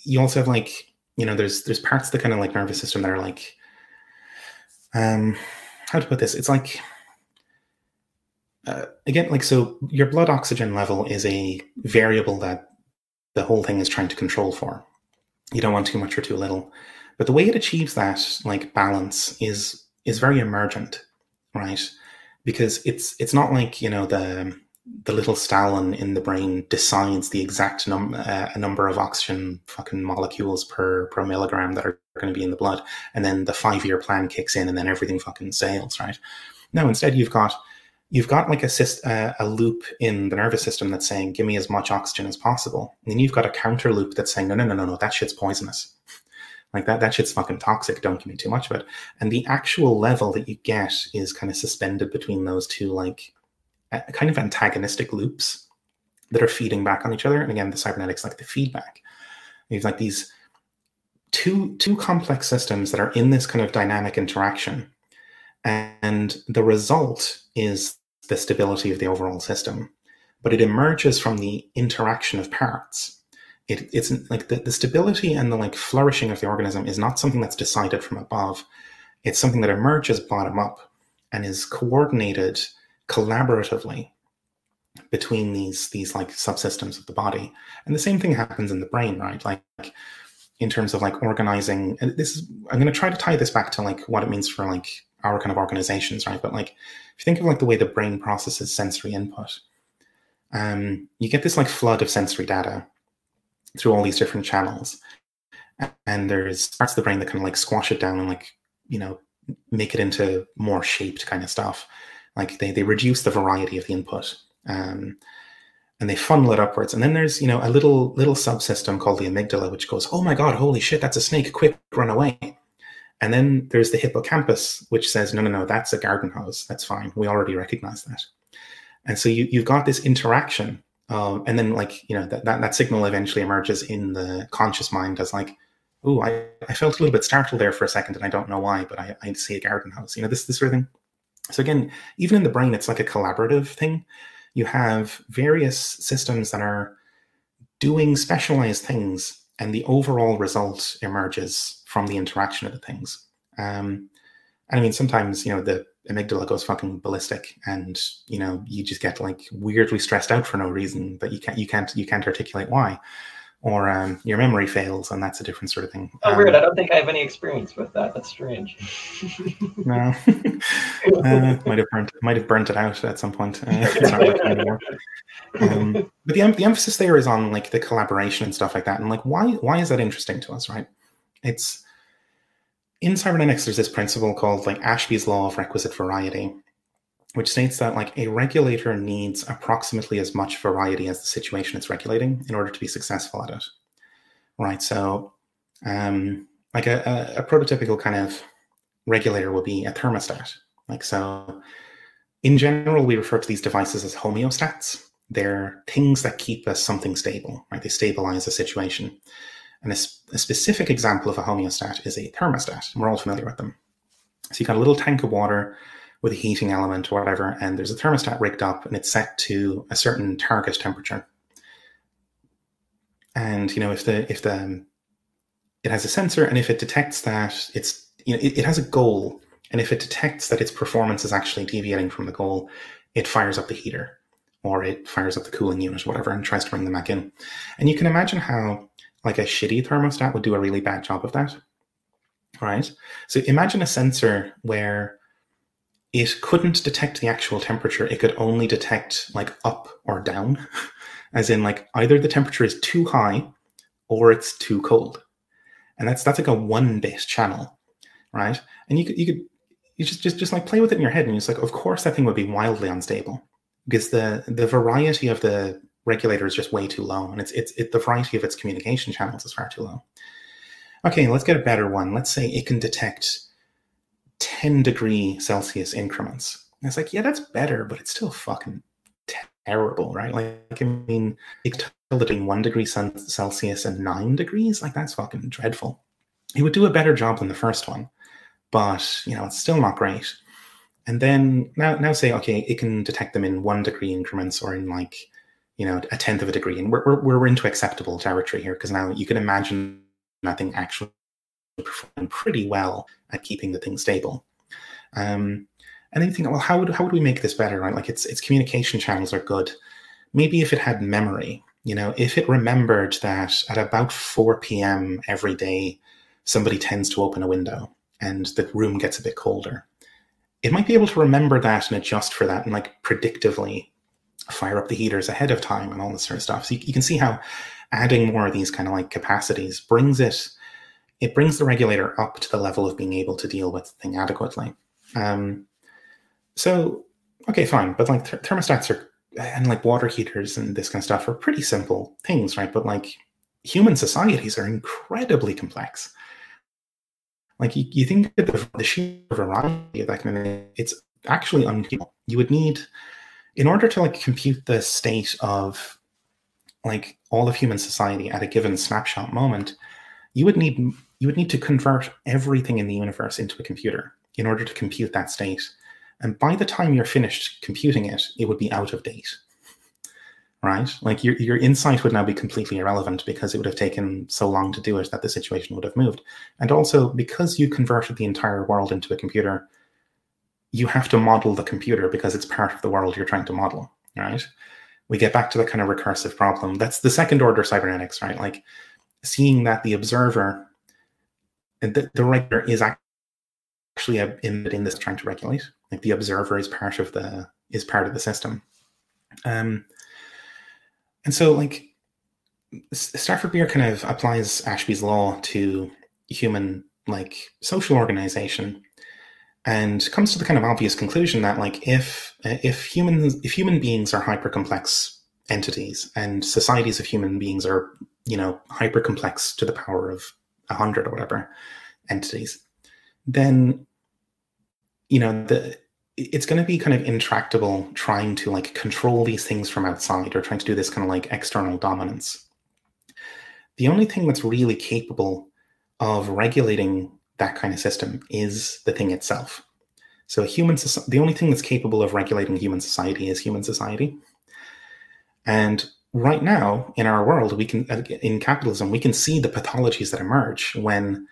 you also have like you know there's there's parts of the kind of like nervous system that are like um how to put this it's like uh, again like so your blood oxygen level is a variable that the whole thing is trying to control for. You don't want too much or too little. But the way it achieves that like balance is is very emergent right? Because it's it's not like you know the the little Stalin in the brain decides the exact num- uh, number of oxygen fucking molecules per per milligram that are going to be in the blood, and then the five year plan kicks in, and then everything fucking sails, right? No, instead you've got you've got like a uh, a loop in the nervous system that's saying, "Give me as much oxygen as possible," and then you've got a counter loop that's saying, "No, no, no, no, no, that shit's poisonous." Like that, that shit's fucking toxic. Don't give me too much of it. And the actual level that you get is kind of suspended between those two, like kind of antagonistic loops that are feeding back on each other. And again, the cybernetics like the feedback. You've like these two two complex systems that are in this kind of dynamic interaction, and the result is the stability of the overall system. But it emerges from the interaction of parts. It, it's like the, the stability and the like flourishing of the organism is not something that's decided from above. It's something that emerges bottom up and is coordinated collaboratively between these these like subsystems of the body and the same thing happens in the brain right like in terms of like organizing and this is i'm going to try to tie this back to like what it means for like our kind of organizations right but like if you think of like the way the brain processes sensory input um you get this like flood of sensory data through all these different channels and there's parts of the brain that kind of like squash it down and like you know make it into more shaped kind of stuff like they, they reduce the variety of the input um, and they funnel it upwards. And then there's, you know, a little little subsystem called the amygdala, which goes, oh my God, holy shit, that's a snake, quick, run away. And then there's the hippocampus, which says, no, no, no, that's a garden hose. That's fine. We already recognize that. And so you, you've got this interaction. Uh, and then, like, you know, that, that, that signal eventually emerges in the conscious mind as, like, oh, I, I felt a little bit startled there for a second and I don't know why, but I, I see a garden hose. You know, this, this sort of thing. So again, even in the brain, it's like a collaborative thing. You have various systems that are doing specialized things, and the overall result emerges from the interaction of the things. Um, and I mean, sometimes you know the amygdala goes fucking ballistic, and you know you just get like weirdly stressed out for no reason, but you can't you can't you can't articulate why or um, your memory fails, and that's a different sort of thing. Oh, um, weird! I don't think I have any experience with that. That's strange. no, uh, might have burnt might have burnt it out at some point. Uh, it's not working anymore. Um, but the the emphasis there is on like the collaboration and stuff like that, and like why why is that interesting to us, right? It's in cybernetics. There's this principle called like Ashby's law of requisite variety, which states that like a regulator needs approximately as much variety as the situation it's regulating in order to be successful at it. Right so um, like a, a, a prototypical kind of regulator will be a thermostat. Like so in general we refer to these devices as homeostats. They're things that keep us something stable right? They stabilize a situation and a, a specific example of a homeostat is a thermostat we're all familiar with them so you've got a little tank of water with a heating element or whatever, and there's a thermostat rigged up and it's set to a certain target temperature. And you know, if the if the um, it has a sensor, and if it detects that it's you know it, it has a goal, and if it detects that its performance is actually deviating from the goal, it fires up the heater or it fires up the cooling unit, or whatever, and tries to bring them back in. And you can imagine how like a shitty thermostat would do a really bad job of that. Right? So imagine a sensor where it couldn't detect the actual temperature. It could only detect like up or down, as in like either the temperature is too high or it's too cold. And that's that's like a one bit channel, right? And you could you could you just just just like play with it in your head, and it's like, of course that thing would be wildly unstable because the the variety of the regulator is just way too low, and it's it's it, the variety of its communication channels is far too low. Okay, let's get a better one. Let's say it can detect 10 degree Celsius increments. And it's like, yeah, that's better, but it's still fucking terrible, right? Like, I mean, it between one degree Celsius and nine degrees. Like, that's fucking dreadful. It would do a better job than the first one, but you know, it's still not great. And then now, now say, okay, it can detect them in one degree increments or in like, you know, a tenth of a degree, and we're we're, we're into acceptable territory here because now you can imagine nothing actually performing pretty well at keeping the thing stable. Um, and then you think, well, how would how would we make this better? Right, like its its communication channels are good. Maybe if it had memory, you know, if it remembered that at about 4 p.m. every day, somebody tends to open a window and the room gets a bit colder, it might be able to remember that and adjust for that and like predictively fire up the heaters ahead of time and all this sort of stuff. So you, you can see how adding more of these kind of like capacities brings it it brings the regulator up to the level of being able to deal with the thing adequately. Um, so, okay, fine, but like th- thermostats are and like water heaters and this kind of stuff are pretty simple things, right? But like human societies are incredibly complex. Like you, you think of the, sheer variety of that kind of thing, it's actually unbelievable. You would need, in order to like compute the state of like all of human society at a given snapshot moment, you would need you would need to convert everything in the universe into a computer in order to compute that state. And by the time you're finished computing it, it would be out of date. Right? Like your, your insight would now be completely irrelevant because it would have taken so long to do it that the situation would have moved. And also, because you converted the entire world into a computer, you have to model the computer because it's part of the world you're trying to model. Right? We get back to the kind of recursive problem. That's the second order cybernetics, right? Like seeing that the observer the, the regulator is actually in this trying to regulate. Like the observer is part of the is part of the system. Um, and so like Stafford Beer kind of applies Ashby's law to human like social organization and comes to the kind of obvious conclusion that like if if humans if human beings are hyper complex entities and societies of human beings are you know hyper complex to the power of 100 or whatever entities, then you know the it's going to be kind of intractable trying to like control these things from outside or trying to do this kind of like external dominance. The only thing that's really capable of regulating that kind of system is the thing itself. So human the only thing that's capable of regulating human society is human society. And right now in our world we can uh, in capitalism we can see the pathologies that emerge when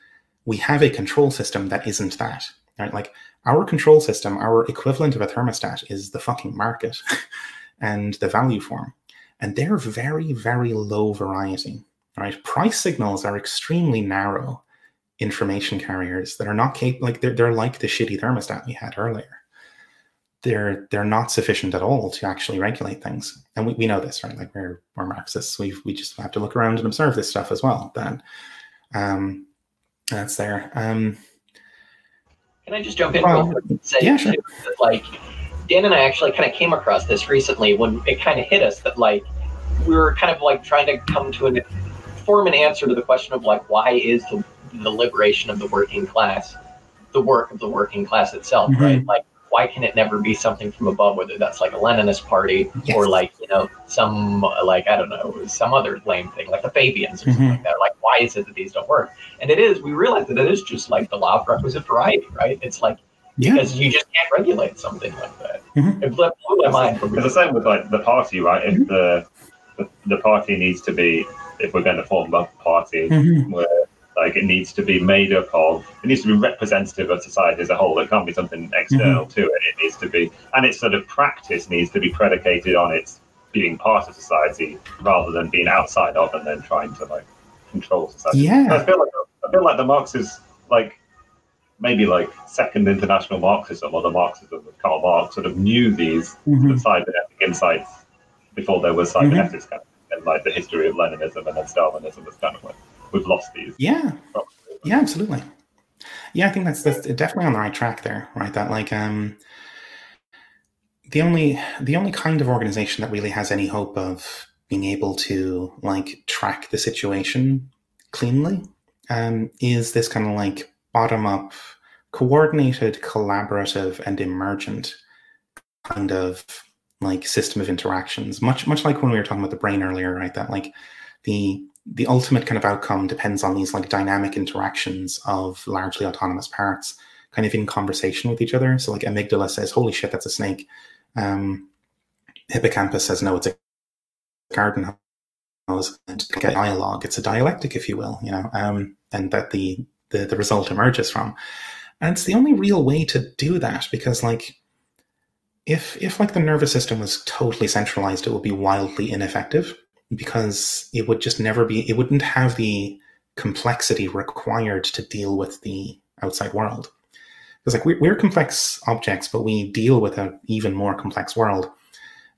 we have a control system that isn't that right like our control system our equivalent of a thermostat is the fucking market and the value form and they're very very low variety right price signals are extremely narrow information carriers that are not capable like they're, they're like the shitty thermostat we had earlier they're they're not sufficient at all to actually regulate things. And we, we know this, right? Like we're we're Marxists. We we just have to look around and observe this stuff as well. Then um that's there. Um Can I just jump in well, and say yeah, sure. that, like Dan and I actually kind of came across this recently when it kind of hit us that like we were kind of like trying to come to an form an answer to the question of like why is the, the liberation of the working class the work of the working class itself, mm-hmm. right? Like why can it never be something from above, whether that's like a Leninist party yes. or like, you know, some like, I don't know, some other lame thing, like the Fabians or mm-hmm. something like that. Like, why is it that these don't work? And it is, we realize that it is just like the law of requisite variety, right? It's like, yeah. because you just can't regulate something like that. Mm-hmm. It blew my mind. It's the same with like the party, right? If mm-hmm. the, the, the party needs to be, if we're going to form a party mm-hmm. where like it needs to be made up of, it needs to be representative of society as a whole. It can't be something external mm-hmm. to it. It needs to be, and its sort of practice needs to be predicated on its being part of society rather than being outside of and then trying to like control society. Yeah, I feel like I feel like the Marxists like maybe like second international Marxism or the Marxism of Karl Marx sort of knew these mm-hmm. cybernetic insights before there was cybernetics mm-hmm. kind of, and like the history of Leninism and then Stalinism was kind of like we've lost these. Yeah, yeah, absolutely. Yeah, I think that's that's definitely on the right track there, right? That like um, the only the only kind of organization that really has any hope of being able to like track the situation cleanly um, is this kind of like bottom up, coordinated, collaborative, and emergent kind of like system of interactions. Much much like when we were talking about the brain earlier, right? That like the the ultimate kind of outcome depends on these like dynamic interactions of largely autonomous parts kind of in conversation with each other. So like amygdala says, "Holy shit, that's a snake." Um, hippocampus says, "No, it's a garden hose." And get dialogue. It's a dialectic, if you will, you know, um, and that the, the the result emerges from. And it's the only real way to do that because, like, if if like the nervous system was totally centralized, it would be wildly ineffective because it would just never be. It wouldn't have the complexity required to deal with the outside world. Because like we're, we're complex objects, but we deal with an even more complex world,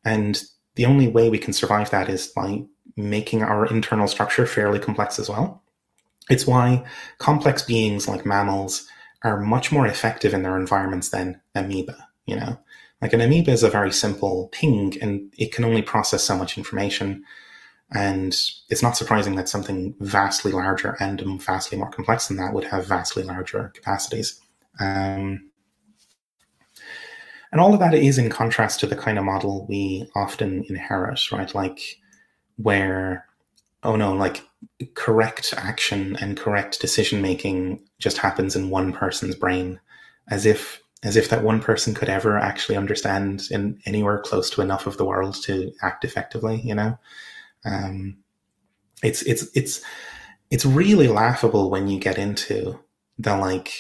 and the only way we can survive that is by making our internal structure fairly complex as well. It's why complex beings like mammals are much more effective in their environments than amoeba. You know, like an amoeba is a very simple thing, and it can only process so much information. And it's not surprising that something vastly larger and vastly more complex than that would have vastly larger capacities. Um, and all of that is in contrast to the kind of model we often inherit, right? Like where, oh no, like correct action and correct decision making just happens in one person's brain, as if as if that one person could ever actually understand in anywhere close to enough of the world to act effectively. You know, um, it's it's it's it's really laughable when you get into the like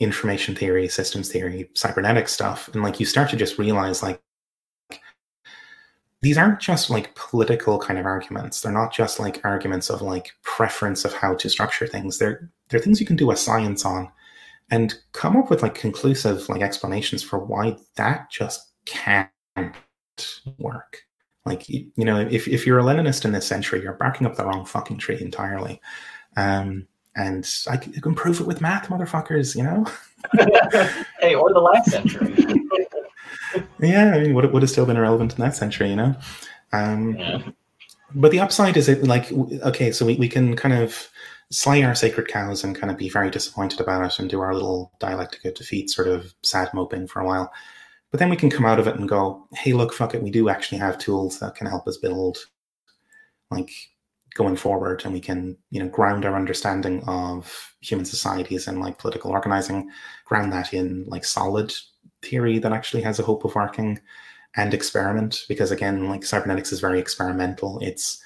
information theory, systems theory, cybernetic stuff, and like you start to just realize like these aren't just like political kind of arguments. They're not just like arguments of like preference of how to structure things. They're they're things you can do a science on and come up with like conclusive like explanations for why that just can't work. Like you, you know, if if you're a Leninist in this century, you're barking up the wrong fucking tree entirely. Um, and I can, I can prove it with math, motherfuckers. You know. hey, or the last century. yeah, I mean, would would have still been irrelevant in that century, you know? Um, yeah. But the upside is it like okay, so we, we can kind of slay our sacred cows and kind of be very disappointed about it and do our little dialectic of defeat, sort of sad moping for a while. But then we can come out of it and go, hey, look, fuck it, we do actually have tools that can help us build like going forward and we can you know ground our understanding of human societies and like political organizing ground that in like solid theory that actually has a hope of working and experiment because again like cybernetics is very experimental. It's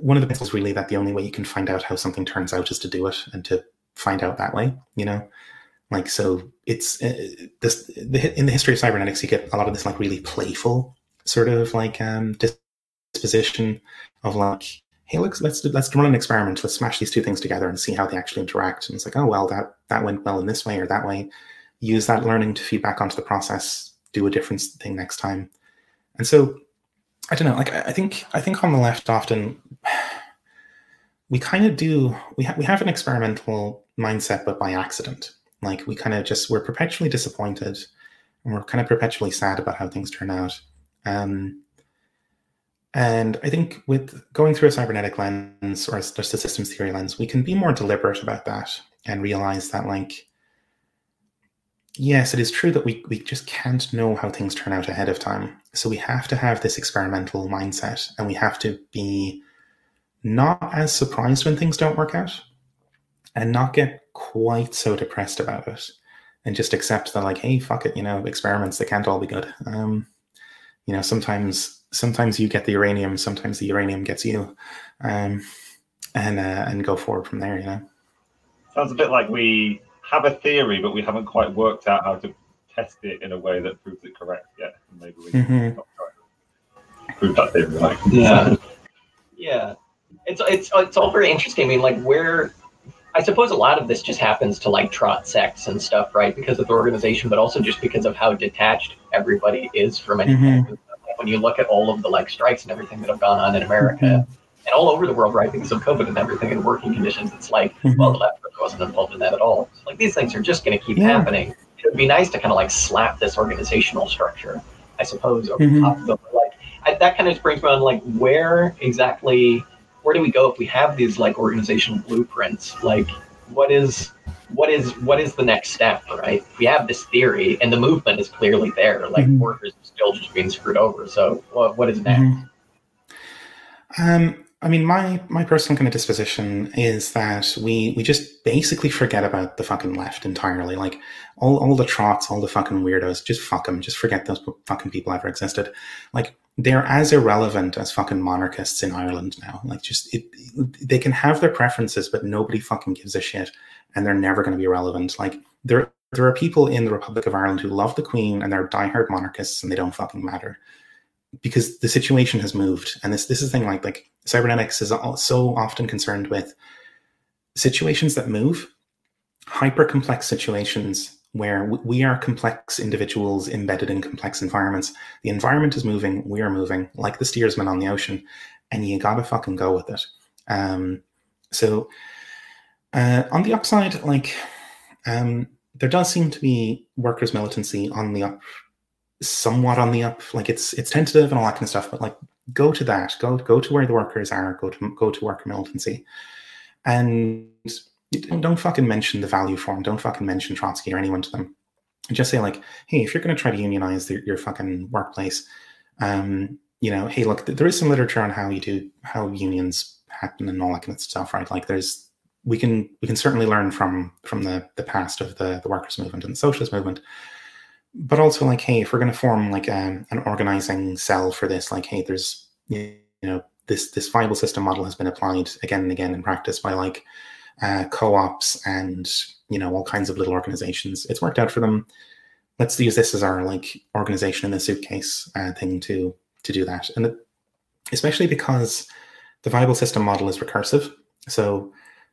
one of the principles really that the only way you can find out how something turns out is to do it and to find out that way you know like so it's uh, this the, in the history of cybernetics you get a lot of this like really playful sort of like um disposition of like hey let's let's let's run an experiment. Let's smash these two things together and see how they actually interact. And it's like oh well that that went well in this way or that way. Use that learning to feed back onto the process. Do a different thing next time. And so i don't know like i think i think on the left often we kind of do we, ha- we have an experimental mindset but by accident like we kind of just we're perpetually disappointed and we're kind of perpetually sad about how things turn out um and I think with going through a cybernetic lens or just a systems theory lens, we can be more deliberate about that and realize that, like, yes, it is true that we, we just can't know how things turn out ahead of time. So we have to have this experimental mindset and we have to be not as surprised when things don't work out and not get quite so depressed about it and just accept that, like, hey, fuck it, you know, experiments, they can't all be good. Um, you know, sometimes sometimes you get the uranium, sometimes the uranium gets you, um, and uh, and go forward from there. You know, sounds a bit like we have a theory, but we haven't quite worked out how to test it in a way that proves it correct yet. And maybe we mm-hmm. prove that theory right. Yeah, yeah. It's it's it's all very interesting. I mean, like where. I suppose a lot of this just happens to like trot sects and stuff, right? Because of the organization, but also just because of how detached everybody is from anything. Mm-hmm when you look at all of the like strikes and everything that have gone on in America mm-hmm. and all over the world, right, because of COVID and everything and working conditions, it's like, mm-hmm. well, the left wasn't involved in that at all. like these things are just going to keep yeah. happening. It would be nice to kind of like slap this organizational structure, I suppose, over mm-hmm. top of the like. that kind of brings me on like where exactly where do we go if we have these like organizational blueprints? Like what is what is what is the next step, right? We have this theory and the movement is clearly there. Like mm-hmm. workers are still just being screwed over. So what what is next? Mm-hmm. Um I mean, my my personal kind of disposition is that we we just basically forget about the fucking left entirely. Like all all the trots, all the fucking weirdos, just fuck them. Just forget those fucking people ever existed. Like they're as irrelevant as fucking monarchists in Ireland now. Like just it, they can have their preferences, but nobody fucking gives a shit, and they're never going to be relevant. Like there there are people in the Republic of Ireland who love the Queen and they're diehard monarchists, and they don't fucking matter because the situation has moved. And this this is the thing like like cybernetics is so often concerned with situations that move, hyper complex situations where we are complex individuals embedded in complex environments. The environment is moving, we are moving, like the steersman on the ocean, and you gotta fucking go with it. Um, so, uh, on the upside, like, um, there does seem to be workers' militancy on the up somewhat on the up. Like it's it's tentative and all that kind of stuff, but like go to that. Go go to where the workers are. Go to go to worker militancy, and don't fucking mention the value form. Don't fucking mention Trotsky or anyone to them. Just say like, hey, if you're going to try to unionize the, your fucking workplace, um, you know, hey, look, there is some literature on how you do how unions happen and all that kind of stuff, right? Like, there's we can we can certainly learn from from the the past of the the workers movement and the socialist movement but also like hey if we're going to form like um, an organizing cell for this like hey there's you know this this viable system model has been applied again and again in practice by like uh, co-ops and you know all kinds of little organizations. It's worked out for them. Let's use this as our like organization in the suitcase uh, thing to to do that. And especially because the viable system model is recursive. So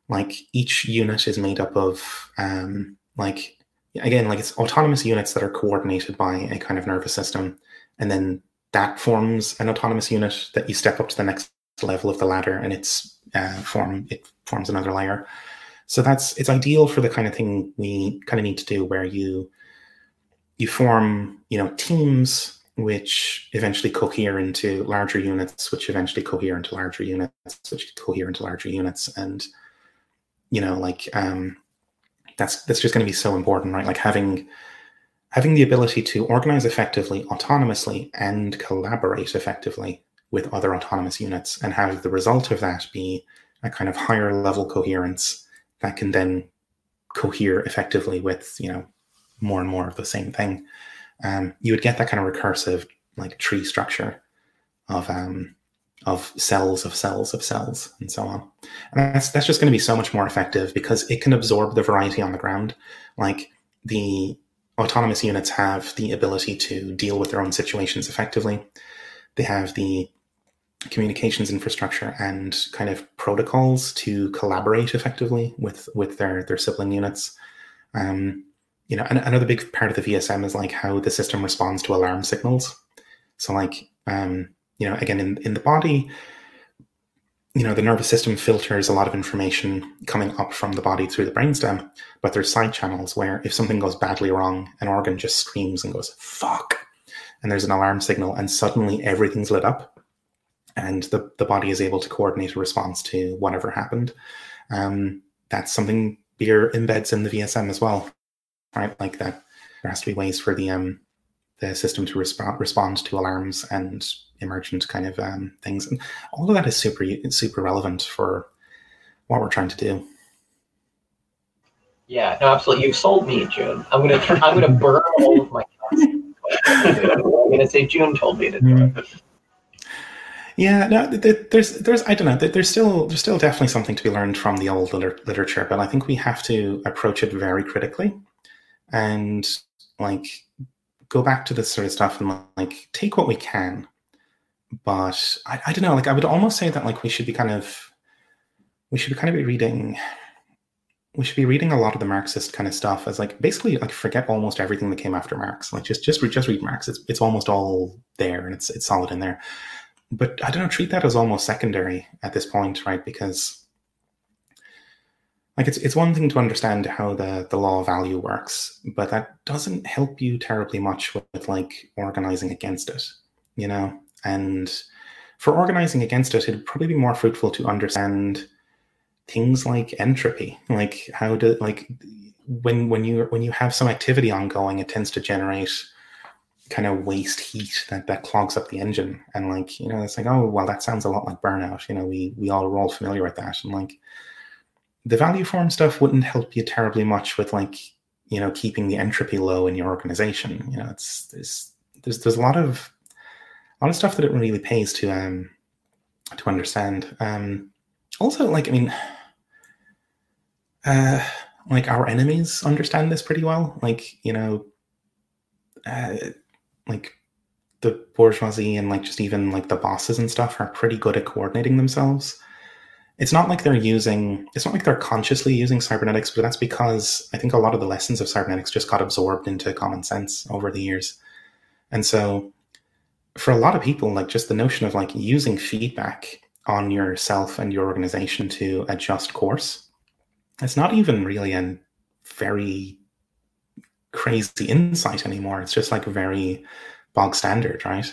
like each unit is made up of um, like again, like it's autonomous units that are coordinated by a kind of nervous system, and then that forms an autonomous unit that you step up to the next level of the ladder, and it's uh, form it forms another layer. So that's it's ideal for the kind of thing we kind of need to do, where you you form you know teams which eventually cohere into larger units, which eventually cohere into larger units, which cohere into larger units, and you know like um, that's that's just going to be so important, right? Like having having the ability to organize effectively, autonomously, and collaborate effectively with other autonomous units, and have the result of that be a kind of higher level coherence that can then cohere effectively with you know more and more of the same thing. Um, you would get that kind of recursive like tree structure of um, of cells of cells of cells and so on. And that's that's just going to be so much more effective because it can absorb the variety on the ground. Like the autonomous units have the ability to deal with their own situations effectively. They have the communications infrastructure and kind of protocols to collaborate effectively with with their their sibling units. Um, you know, another big part of the VSM is like how the system responds to alarm signals. So like um, you know, again, in, in the body, you know, the nervous system filters a lot of information coming up from the body through the brainstem, but there's side channels where if something goes badly wrong, an organ just screams and goes, fuck. And there's an alarm signal, and suddenly everything's lit up, and the, the body is able to coordinate a response to whatever happened. Um, that's something Beer embeds in the VSM as well, right? Like that, there has to be ways for the um, the system to respond respond to alarms and emergent kind of um, things, and all of that is super super relevant for what we're trying to do. Yeah, no, absolutely. You've sold me, June. I'm gonna I'm gonna burn all of my. I'm gonna say June told me to do it. Yeah, no, there's, there's, I don't know, there's still, there's still definitely something to be learned from the old literature, but I think we have to approach it very critically, and like go back to this sort of stuff and like take what we can. But I, I don't know like i would almost say that like we should be kind of we should be kind of be reading we should be reading a lot of the marxist kind of stuff as like basically like forget almost everything that came after marx. Like just just just read marx. It's, it's almost all there and it's it's solid in there but i don't know treat that as almost secondary at this point right? Because like it's it's one thing to understand how the the law of value works but that doesn't help you terribly much with, with like organizing against it you know? And for organizing against it, it'd probably be more fruitful to understand things like entropy, like how do like when when you when you have some activity ongoing, it tends to generate kind of waste heat that that clogs up the engine, and like you know, it's like oh well, that sounds a lot like burnout. You know, we we all are all familiar with that, and like the value form stuff wouldn't help you terribly much with like you know keeping the entropy low in your organization. You know, it's there's there's there's a lot of a lot of stuff that it really pays to um to understand. Um, also, like I mean, uh, like our enemies understand this pretty well. Like you know, uh, like the bourgeoisie and like just even like the bosses and stuff are pretty good at coordinating themselves. It's not like they're using. It's not like they're consciously using cybernetics, but that's because I think a lot of the lessons of cybernetics just got absorbed into common sense over the years, and so for a lot of people, like just the notion of like using feedback on yourself and your organization to adjust course, it's not even really a very crazy insight anymore. It's just like very bog standard, right?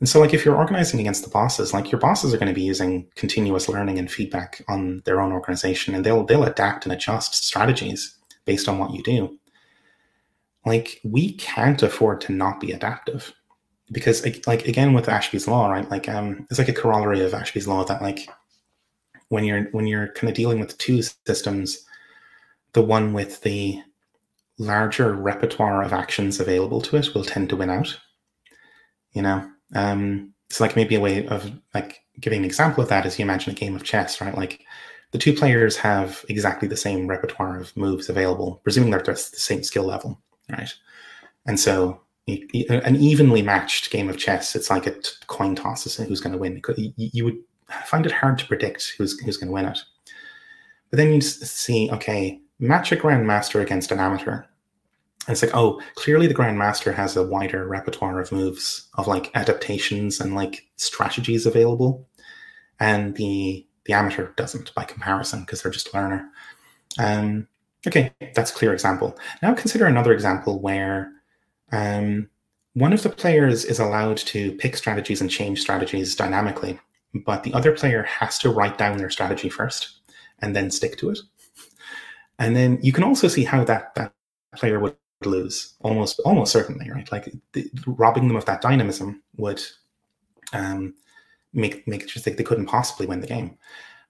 And so, like, if you're organizing against the bosses, like your bosses are going to be using continuous learning and feedback on their own organization, and they'll they'll adapt and adjust strategies based on what you do. Like, we can't afford to not be adaptive because like again with Ashby's law, right? Like um it's like a corollary of Ashby's law that like when you're when you're kind of dealing with two systems, the one with the larger repertoire of actions available to it will tend to win out. You know? Um it's like maybe a way of like giving an example of that is you imagine a game of chess, right? Like the two players have exactly the same repertoire of moves available, presuming they're just the same skill level, right? And so an evenly matched game of chess, it's like a coin toss as to who's going to win. You would find it hard to predict who's who's going to win it. But then you see, okay, match a grandmaster against an amateur. And it's like, oh, clearly the grandmaster has a wider repertoire of moves, of like adaptations and like strategies available, and the the amateur doesn't by comparison because they're just a learner. Um, okay, that's a clear example. Now consider another example where um, one of the players is allowed to pick strategies and change strategies dynamically, but the other player has to write down their strategy first and then stick to it. And then you can also see how that, that player would lose almost almost certainly, right? Like the, robbing them of that dynamism would um, make make it just think they couldn't possibly win the game.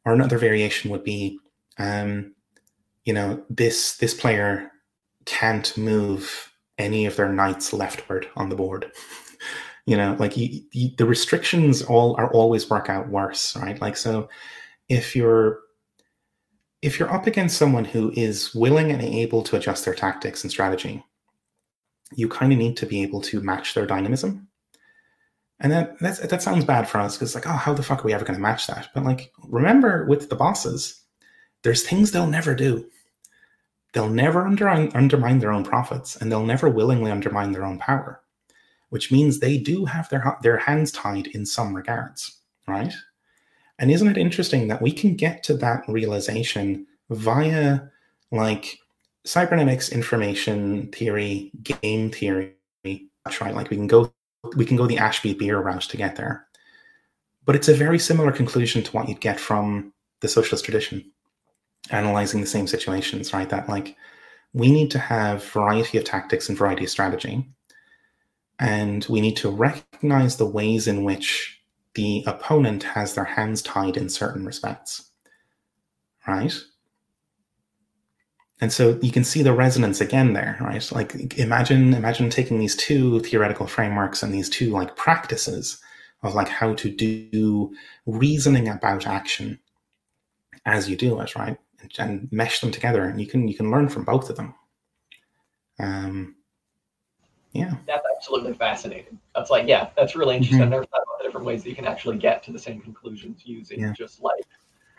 Or another variation would be, um, you know, this this player can't move any of their knights leftward on the board. you know, like you, you, the restrictions all are always work out worse, right? Like so, if you're if you're up against someone who is willing and able to adjust their tactics and strategy, you kind of need to be able to match their dynamism. And that that sounds bad for us because like, oh, how the fuck are we ever going to match that? But like, remember with the bosses, there's things they'll never do. They'll never under, undermine their own profits and they'll never willingly undermine their own power, which means they do have their, their hands tied in some regards, right? And isn't it interesting that we can get to that realization via like cybernetics, information theory, game theory, right? Like we can go we can go the Ashby Beer route to get there. But it's a very similar conclusion to what you'd get from the socialist tradition analyzing the same situations, right? That like we need to have variety of tactics and variety of strategy. And we need to recognize the ways in which the opponent has their hands tied in certain respects. Right? And so you can see the resonance again there, right? Like imagine imagine taking these two theoretical frameworks and these two like practices of like how to do reasoning about action as you do it, right? and mesh them together, and you can you can learn from both of them. Um, yeah, that's absolutely fascinating. That's like yeah, that's really interesting. Mm-hmm. I've never thought about the different ways that you can actually get to the same conclusions using yeah. just like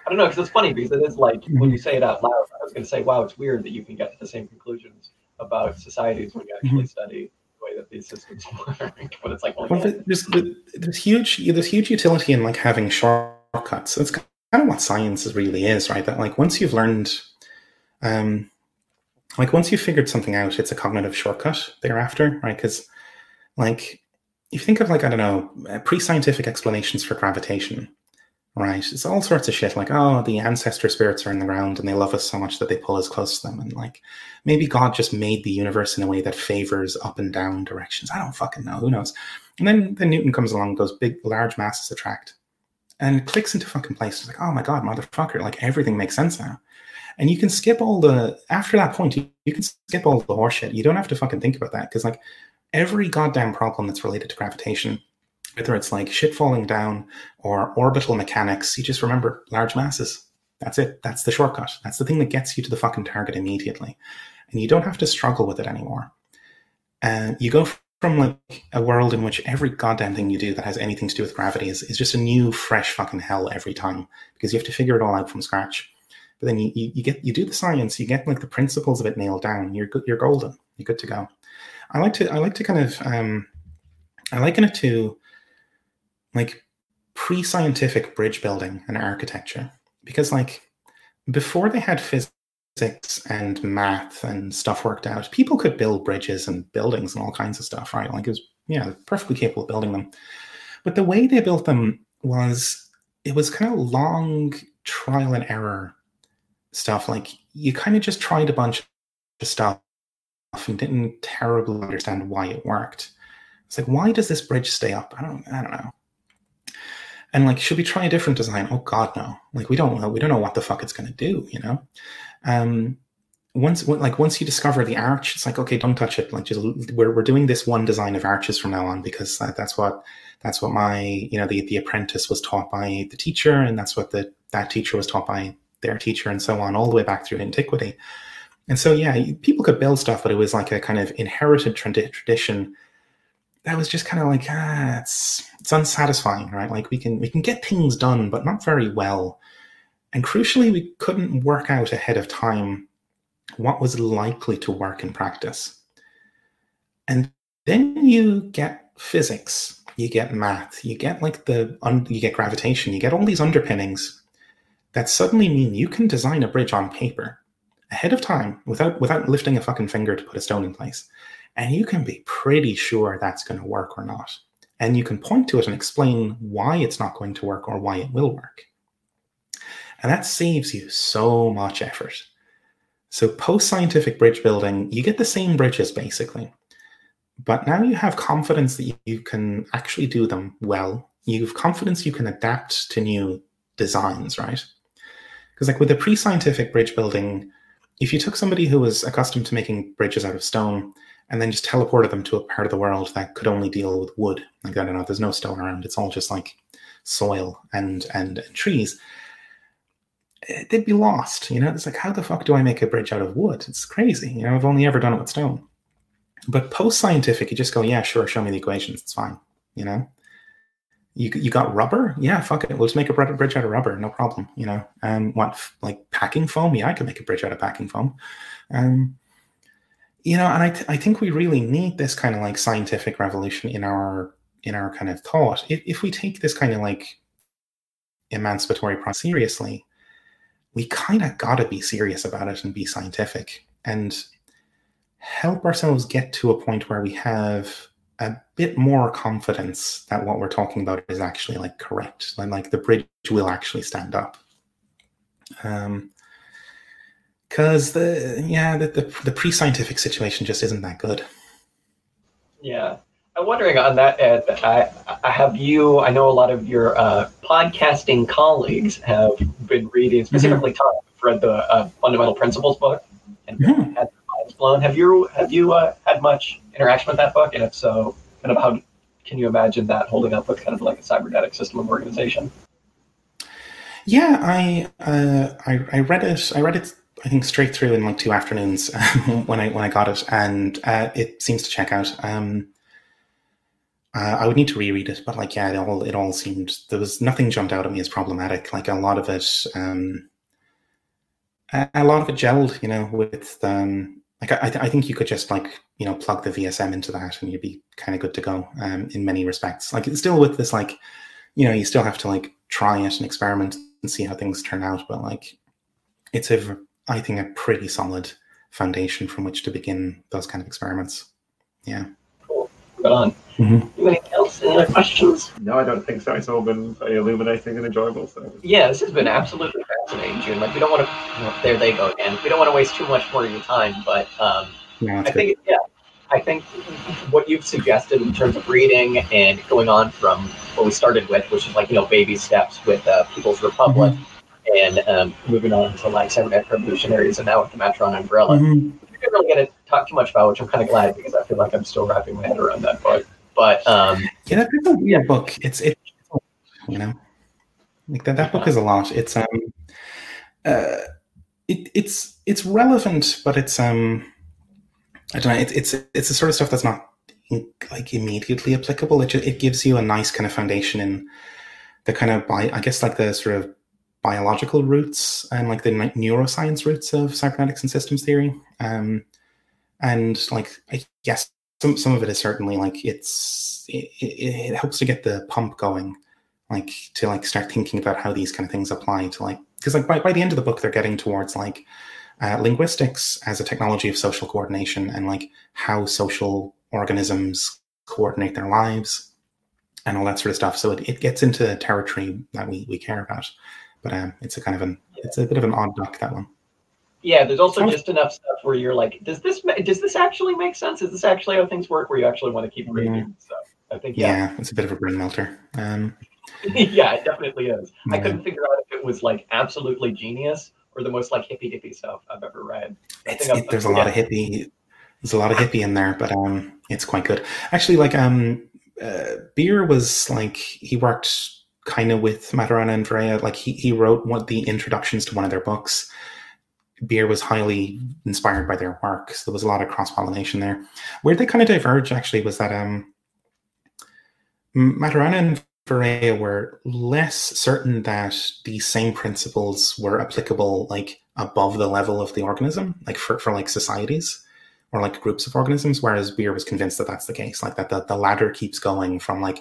I don't know because it's funny because it is like mm-hmm. when you say it out loud. I was going to say, wow, it's weird that you can get to the same conclusions about societies when you actually mm-hmm. study the way that these systems work. but it's like, well, well there's, there's huge there's huge utility in like having shortcuts. That's kind of what science really is, right? That like once you've learned, um, like once you've figured something out, it's a cognitive shortcut thereafter, right? Because like if you think of like I don't know uh, pre-scientific explanations for gravitation, right? It's all sorts of shit like oh the ancestor spirits are in the ground and they love us so much that they pull us close to them, and like maybe God just made the universe in a way that favors up and down directions. I don't fucking know. Who knows? And then then Newton comes along, goes big large masses attract, and clicks into fucking place. It's like oh my god, motherfucker! Like everything makes sense now. And you can skip all the after that point. You, you can skip all the horseshit. You don't have to fucking think about that because like every goddamn problem that's related to gravitation, whether it's like shit falling down or orbital mechanics, you just remember large masses. That's it. That's the shortcut. That's the thing that gets you to the fucking target immediately. And you don't have to struggle with it anymore. And you go from like a world in which every goddamn thing you do that has anything to do with gravity is, is just a new, fresh fucking hell every time because you have to figure it all out from scratch. But then you, you, you get you do the science, you get like the principles of it nailed down. You're good. You're golden. You're good to go. I like to I like to kind of um, I liken it to like pre-scientific bridge building and architecture because like before they had physics and math and stuff worked out, people could build bridges and buildings and all kinds of stuff, right? Like it was yeah, perfectly capable of building them. But the way they built them was it was kind of long trial and error stuff. Like you kind of just tried a bunch of stuff and didn't terribly understand why it worked. It's like, why does this bridge stay up? I don't, I don't know. And like, should we try a different design? Oh God, no! Like, we don't know. We don't know what the fuck it's going to do. You know. Um, once, like, once you discover the arch, it's like, okay, don't touch it. Like, just we're we're doing this one design of arches from now on because that, that's what that's what my you know the the apprentice was taught by the teacher, and that's what the that teacher was taught by their teacher, and so on, all the way back through antiquity. And so, yeah, people could build stuff, but it was like a kind of inherited tradition that was just kind of like ah, it's it's unsatisfying, right? Like we can we can get things done, but not very well. And crucially, we couldn't work out ahead of time what was likely to work in practice. And then you get physics, you get math, you get like the you get gravitation, you get all these underpinnings that suddenly mean you can design a bridge on paper ahead of time without without lifting a fucking finger to put a stone in place. And you can be pretty sure that's going to work or not. And you can point to it and explain why it's not going to work or why it will work. And that saves you so much effort. So, post scientific bridge building, you get the same bridges basically. But now you have confidence that you can actually do them well. You have confidence you can adapt to new designs, right? Because, like with a pre scientific bridge building, if you took somebody who was accustomed to making bridges out of stone and then just teleported them to a part of the world that could only deal with wood, like I don't know, there's no stone around, it's all just like soil and and, and trees, eh, they'd be lost. You know, it's like how the fuck do I make a bridge out of wood? It's crazy. You know, I've only ever done it with stone. But post scientific, you just go, yeah, sure, show me the equations, it's fine. You know, you you got rubber? Yeah, fuck it. Just make a bridge out of rubber, no problem. You know, um, what like packing foam? Yeah, I can make a bridge out of packing foam. Um, you know, and I th- I think we really need this kind of like scientific revolution in our in our kind of thought. If if we take this kind of like emancipatory process seriously, we kind of got to be serious about it and be scientific and help ourselves get to a point where we have a bit more confidence that what we're talking about is actually like correct and like the bridge will actually stand up um because the yeah the, the, the pre-scientific situation just isn't that good yeah i'm wondering on that ed i i have you i know a lot of your uh, podcasting colleagues have been reading mm-hmm. specifically mm-hmm. tom read the uh, fundamental principles book and mm-hmm. had blown have you have you uh, had much interaction with that book? And if so, kind of how can you imagine that holding up with kind of like a cybernetic system of organization? Yeah, I, uh, I, I read it. I read it. I think straight through in like two afternoons when I when I got it, and uh, it seems to check out. Um, uh, I would need to reread it, but like yeah, it all it all seemed there was nothing jumped out at me as problematic. Like a lot of it, um, a, a lot of it gelled, you know, with um, like I, I think you could just like you know plug the VSM into that and you'd be kind of good to go um, in many respects. Like it's still with this like you know you still have to like try it and experiment and see how things turn out, but like it's a I think a pretty solid foundation from which to begin those kind of experiments. Yeah. Cool. But on. Mm-hmm. Anything else? Any other questions? No, I don't think so. It's all been very illuminating and enjoyable. So yeah, this has been absolutely fascinating, June. Like we don't want to. Well, there they go again. We don't want to waste too much more of your time, but um, yeah, I think yeah, I think what you've suggested in terms of reading and going on from what we started with, which is like you know baby steps with uh, People's Republic, mm-hmm. and um, moving on to like Cybernetic Revolutionaries, and now with the Maturana Varela. Mm-hmm. We didn't really get to talk too much about, which I'm kind of glad because I feel like I'm still wrapping my head around that book. But um, yeah, that's a weird book. It's it, you know, like that. That book is a lot. It's um, uh, it it's it's relevant, but it's um I don't know. It, it's it's the sort of stuff that's not like immediately applicable. It just, it gives you a nice kind of foundation in the kind of bi- I guess like the sort of biological roots and like the neuroscience roots of cybernetics and systems theory. Um, and like I guess some some of it is certainly like it's it, it, it helps to get the pump going, like to like start thinking about how these kind of things apply to like because like by, by the end of the book they're getting towards like uh, linguistics as a technology of social coordination and like how social organisms coordinate their lives and all that sort of stuff. So it, it gets into territory that we, we care about. But um, it's a kind of an it's a bit of an odd duck that one. Yeah, there's also just enough stuff where you're like, does this does this actually make sense? Is this actually how things work? Where you actually want to keep reading? Mm-hmm. So I think yeah. yeah, it's a bit of a brain melter. Um, yeah, it definitely is. Yeah. I couldn't figure out if it was like absolutely genius or the most like hippy dippy stuff I've ever read. It, there's a lot of hippie. There's a lot of hippie in there, but um, it's quite good. Actually, like um, uh, Beer was like he worked kind of with Maturana and Varela. Like he he wrote one the introductions to one of their books. Beer was highly inspired by their work, so there was a lot of cross pollination there. Where they kind of diverge actually was that um, Maturana and Varela were less certain that these same principles were applicable like above the level of the organism, like for, for like societies or like groups of organisms, whereas Beer was convinced that that's the case, like that the, the ladder keeps going from like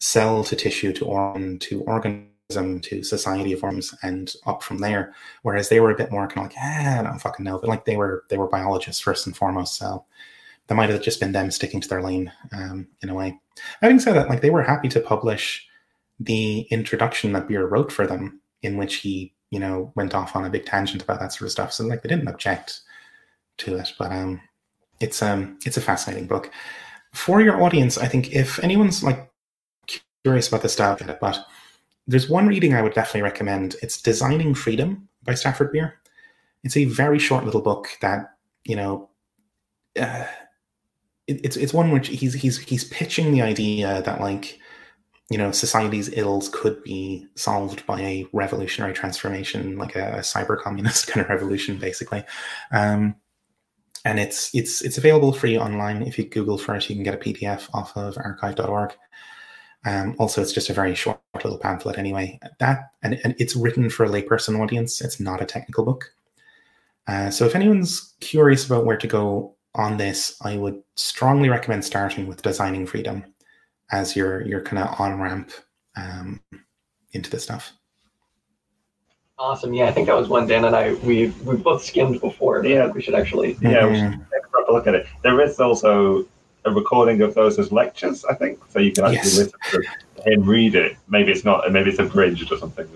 cell to tissue to organ to organism to society forms and up from there. Whereas they were a bit more kind of like, ah, I don't fucking know, but like they were they were biologists first and foremost, so that might have just been them sticking to their lane um, in a way. Having said that, like they were happy to publish the introduction that Beer wrote for them, in which he, you know, went off on a big tangent about that sort of stuff. So like they didn't object to it, but um, it's um, it's a fascinating book for your audience. I think if anyone's like curious about the style, but there's one reading I would definitely recommend. It's Designing Freedom by Stafford Beer. It's a very short little book that you know. Uh, it's it's one which he's he's he's pitching the idea that like you know society's ills could be solved by a revolutionary transformation like a, a cyber communist kind of revolution basically um, and it's it's it's available free online if you google for it you can get a pdf off of archive.org um, also it's just a very short little pamphlet anyway that and, and it's written for a layperson audience it's not a technical book uh, so if anyone's curious about where to go on this, I would strongly recommend starting with designing freedom as your your kind of on ramp um, into the stuff. Awesome. Yeah, I think that was one Dan and I we we both skimmed before. Yeah, we should actually yeah mm-hmm. we should take a proper look at it. There is also a recording of those as lectures, I think, so you can actually yes. listen to him read it. Maybe it's not, maybe it's abridged or something.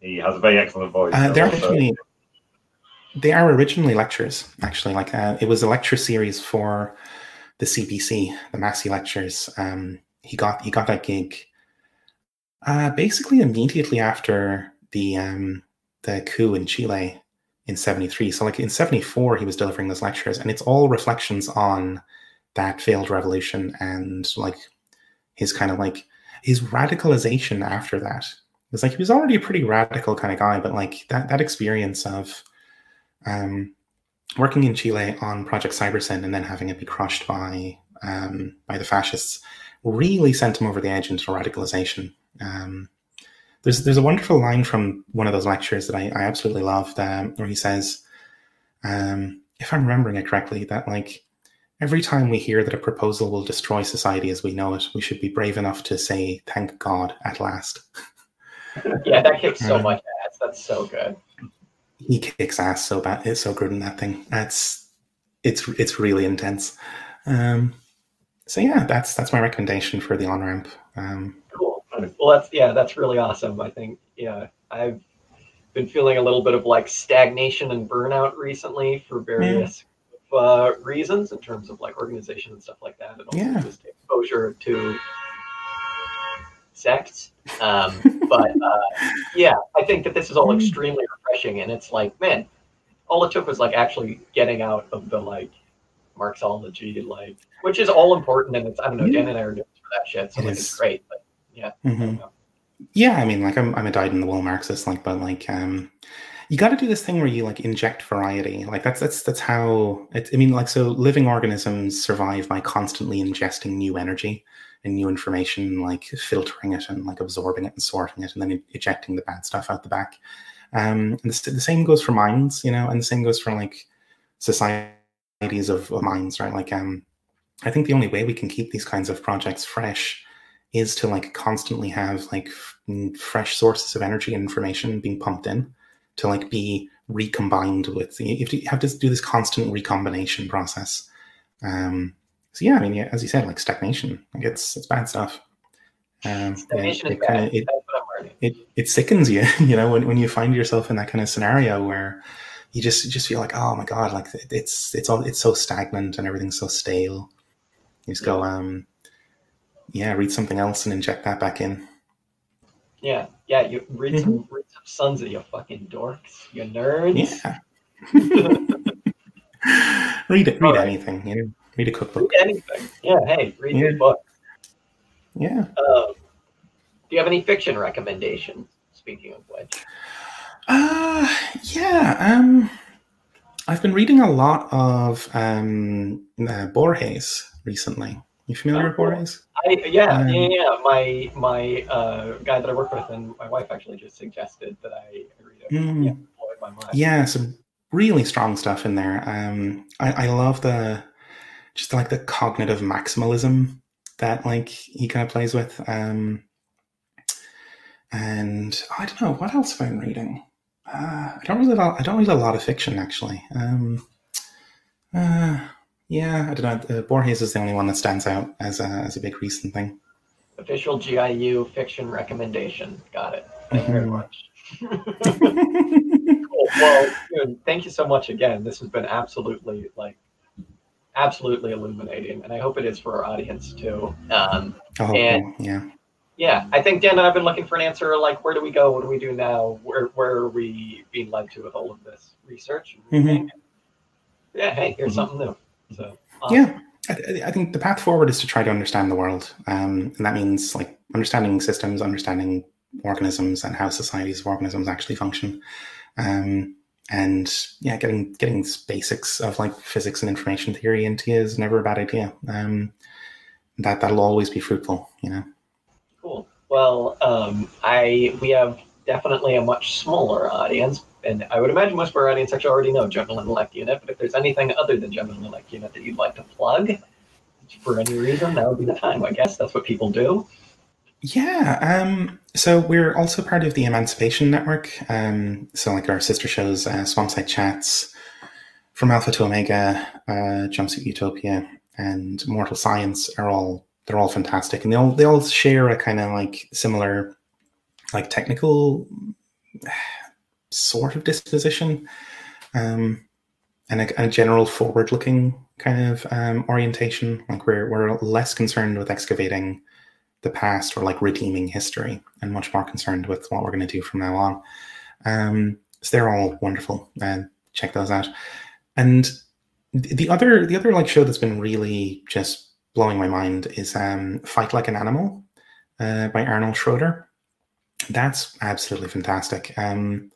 He has a very excellent voice. Uh, they're actually they are originally lectures, actually. Like uh, it was a lecture series for the CBC, the Massey lectures. Um, he got he got that gig uh, basically immediately after the um, the coup in Chile in '73. So, like in '74, he was delivering those lectures, and it's all reflections on that failed revolution and like his kind of like his radicalization after that. It's like he was already a pretty radical kind of guy, but like that that experience of um, working in Chile on Project Cybersyn and then having it be crushed by um, by the fascists really sent him over the edge into radicalization. Um, there's there's a wonderful line from one of those lectures that I, I absolutely loved, um, where he says, um, if I'm remembering it correctly, that like every time we hear that a proposal will destroy society as we know it, we should be brave enough to say, "Thank God, at last." yeah, that kicks so uh, much ass. That's so good he kicks ass so bad. It's so good in that thing. That's it's it's really intense. Um, so yeah, that's that's my recommendation for the on ramp. Um, cool. Well, that's yeah, that's really awesome. I think yeah, I've been feeling a little bit of like stagnation and burnout recently for various. Uh, reasons in terms of like organization and stuff like that, and also yeah. just exposure to sex. Um, but uh, yeah, I think that this is all extremely refreshing, and it's like, man, all it took was like actually getting out of the like Marxology, like which is all important, and it's I don't know, Dan and I are doing for that shit, so it like is. it's great. But yeah, mm-hmm. I yeah, I mean, like I'm I'm a dyed in the wool Marxist, like, but like um, you got to do this thing where you like inject variety. Like that's that's that's how it. I mean, like so, living organisms survive by constantly ingesting new energy and new information, like filtering it and like absorbing it and sorting it, and then ejecting the bad stuff out the back. Um, and the, the same goes for minds, you know, and the same goes for like societies of, of minds, right? Like, um, I think the only way we can keep these kinds of projects fresh is to like constantly have like f- fresh sources of energy and information being pumped in to like be recombined with. You have to, have to do this constant recombination process. Um so yeah i mean yeah, as you said like stagnation like it's it's bad stuff. Um stagnation it, is bad. It, it, it sickens you you know when, when you find yourself in that kind of scenario where you just you just feel like oh my god like it's it's all it's so stagnant and everything's so stale. You just go um yeah, read something else and inject that back in. Yeah, yeah. You read mm-hmm. some read some Sunzi you fucking dorks, you nerds. Yeah. read it. Read right. anything. You know, read a cookbook. Read anything. Yeah. Hey, read yeah. book. Yeah. Um, do you have any fiction recommendations? Speaking of which. Uh, yeah. Um, I've been reading a lot of um uh, Borges recently. You familiar with Borges? I, yeah, um, yeah, yeah. My my uh, guy that I work with and my wife actually just suggested that I read it. Mm, yeah, my mind. yeah, some really strong stuff in there. Um, I, I love the just like the cognitive maximalism that like he kind of plays with. Um, and I don't know what else have I been reading. Uh, I don't really I don't read a lot of fiction actually. Um, uh, yeah, I don't know. Uh, Borges is the only one that stands out as a, as a big recent thing. Official GIU fiction recommendation. Got it. Thank you very mm-hmm. much. cool. Well, dude, thank you so much again. This has been absolutely like absolutely illuminating, and I hope it is for our audience too. Um, oh, and yeah, yeah, I think Dan and I've been looking for an answer. Like, where do we go? What do we do now? Where where are we being led to with all of this research? Mm-hmm. Yeah, hey, here's mm-hmm. something new. So um, yeah, I, I, think the path forward is to try to understand the world, um, and that means like understanding systems, understanding organisms, and how societies of organisms actually function. Um, and yeah, getting getting basics of like physics and information theory into you is never a bad idea. Um, that that'll always be fruitful, you know. Cool. Well, um, I we have definitely a much smaller audience, and I would imagine most of our audience actually already know General Intellect Unit, but if there's anything other than General Intellect Unit that you'd like to plug for any reason, that would be the time, I guess. That's what people do. Yeah. Um, so we're also part of the Emancipation Network. Um, so, like our sister shows, uh, Swampside Chats, From Alpha to Omega, uh, Jumpsuit Utopia, and Mortal Science are all they're all fantastic, and they all they all share a kind of like similar, like technical sort of disposition um, and a, a general forward looking kind of um, orientation. Like we're, we're less concerned with excavating the past or like redeeming history and much more concerned with what we're going to do from now on. Um, so they're all wonderful. uh, check those out. And the other, the other like show that's been really just blowing my mind is um, Fight Like an Animal uh, by Arnold Schroeder. That's absolutely fantastic. Um,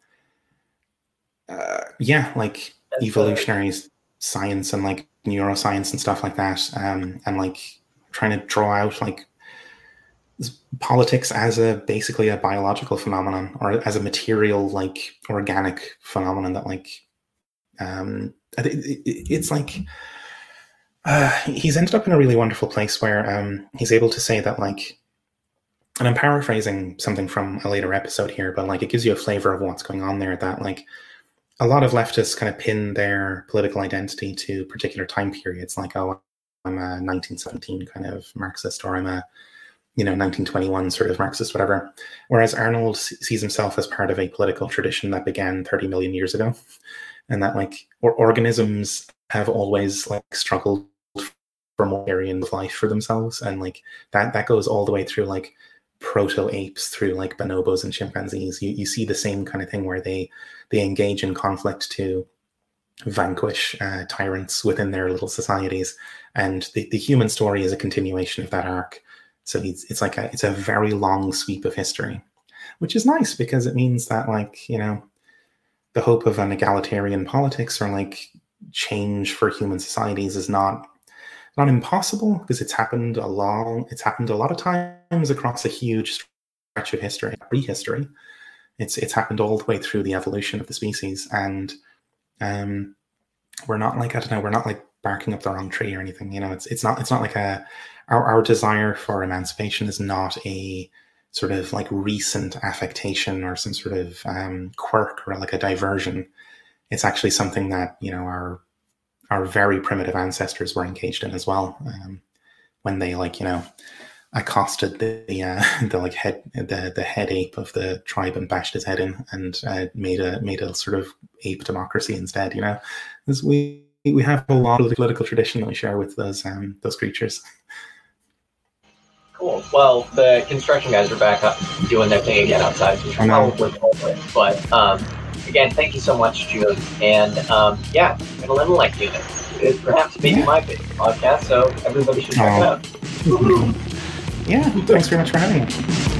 uh, yeah, like That's evolutionary science and like neuroscience and stuff like that, um, and like trying to draw out like politics as a basically a biological phenomenon or as a material like organic phenomenon that like um it, it, it's like uh, he's ended up in a really wonderful place where um he's able to say that like and I'm paraphrasing something from a later episode here, but like it gives you a flavor of what's going on there. That like a lot of leftists kind of pin their political identity to particular time periods, like, oh, I'm a 1917 kind of Marxist or I'm a you know 1921 sort of Marxist, whatever. Whereas Arnold sees himself as part of a political tradition that began 30 million years ago, and that like or organisms have always like struggled for more area of life for themselves, and like that that goes all the way through like proto apes through like bonobos and chimpanzees. You you see the same kind of thing where they they engage in conflict to vanquish uh, tyrants within their little societies, and the, the human story is a continuation of that arc. So it's, it's like a it's a very long sweep of history, which is nice because it means that like you know the hope of an egalitarian politics or like change for human societies is not not impossible because it's happened a long it's happened a lot of times across a huge stretch of history prehistory. It's it's happened all the way through the evolution of the species and um we're not like i don't know we're not like barking up the wrong tree or anything you know? It's it's not it's not like a our, our desire for emancipation is not a sort of like recent affectation or some sort of um, quirk or like a diversion. It's actually something that you know our our very primitive ancestors were engaged in as well um, when they like you know accosted the the, uh, the like head the the head ape of the tribe and bashed his head in and uh, made a made a sort of ape democracy instead. You know, because we we have a lot of the political tradition that we share with those um, those creatures. Cool. Well, the construction guys are back up doing their thing again outside, we should probably. But um, again, thank you so much, June. And um, yeah, Middle Intellect Unit is perhaps maybe my favorite podcast, so everybody should check it out. Yeah, thanks very much for having me.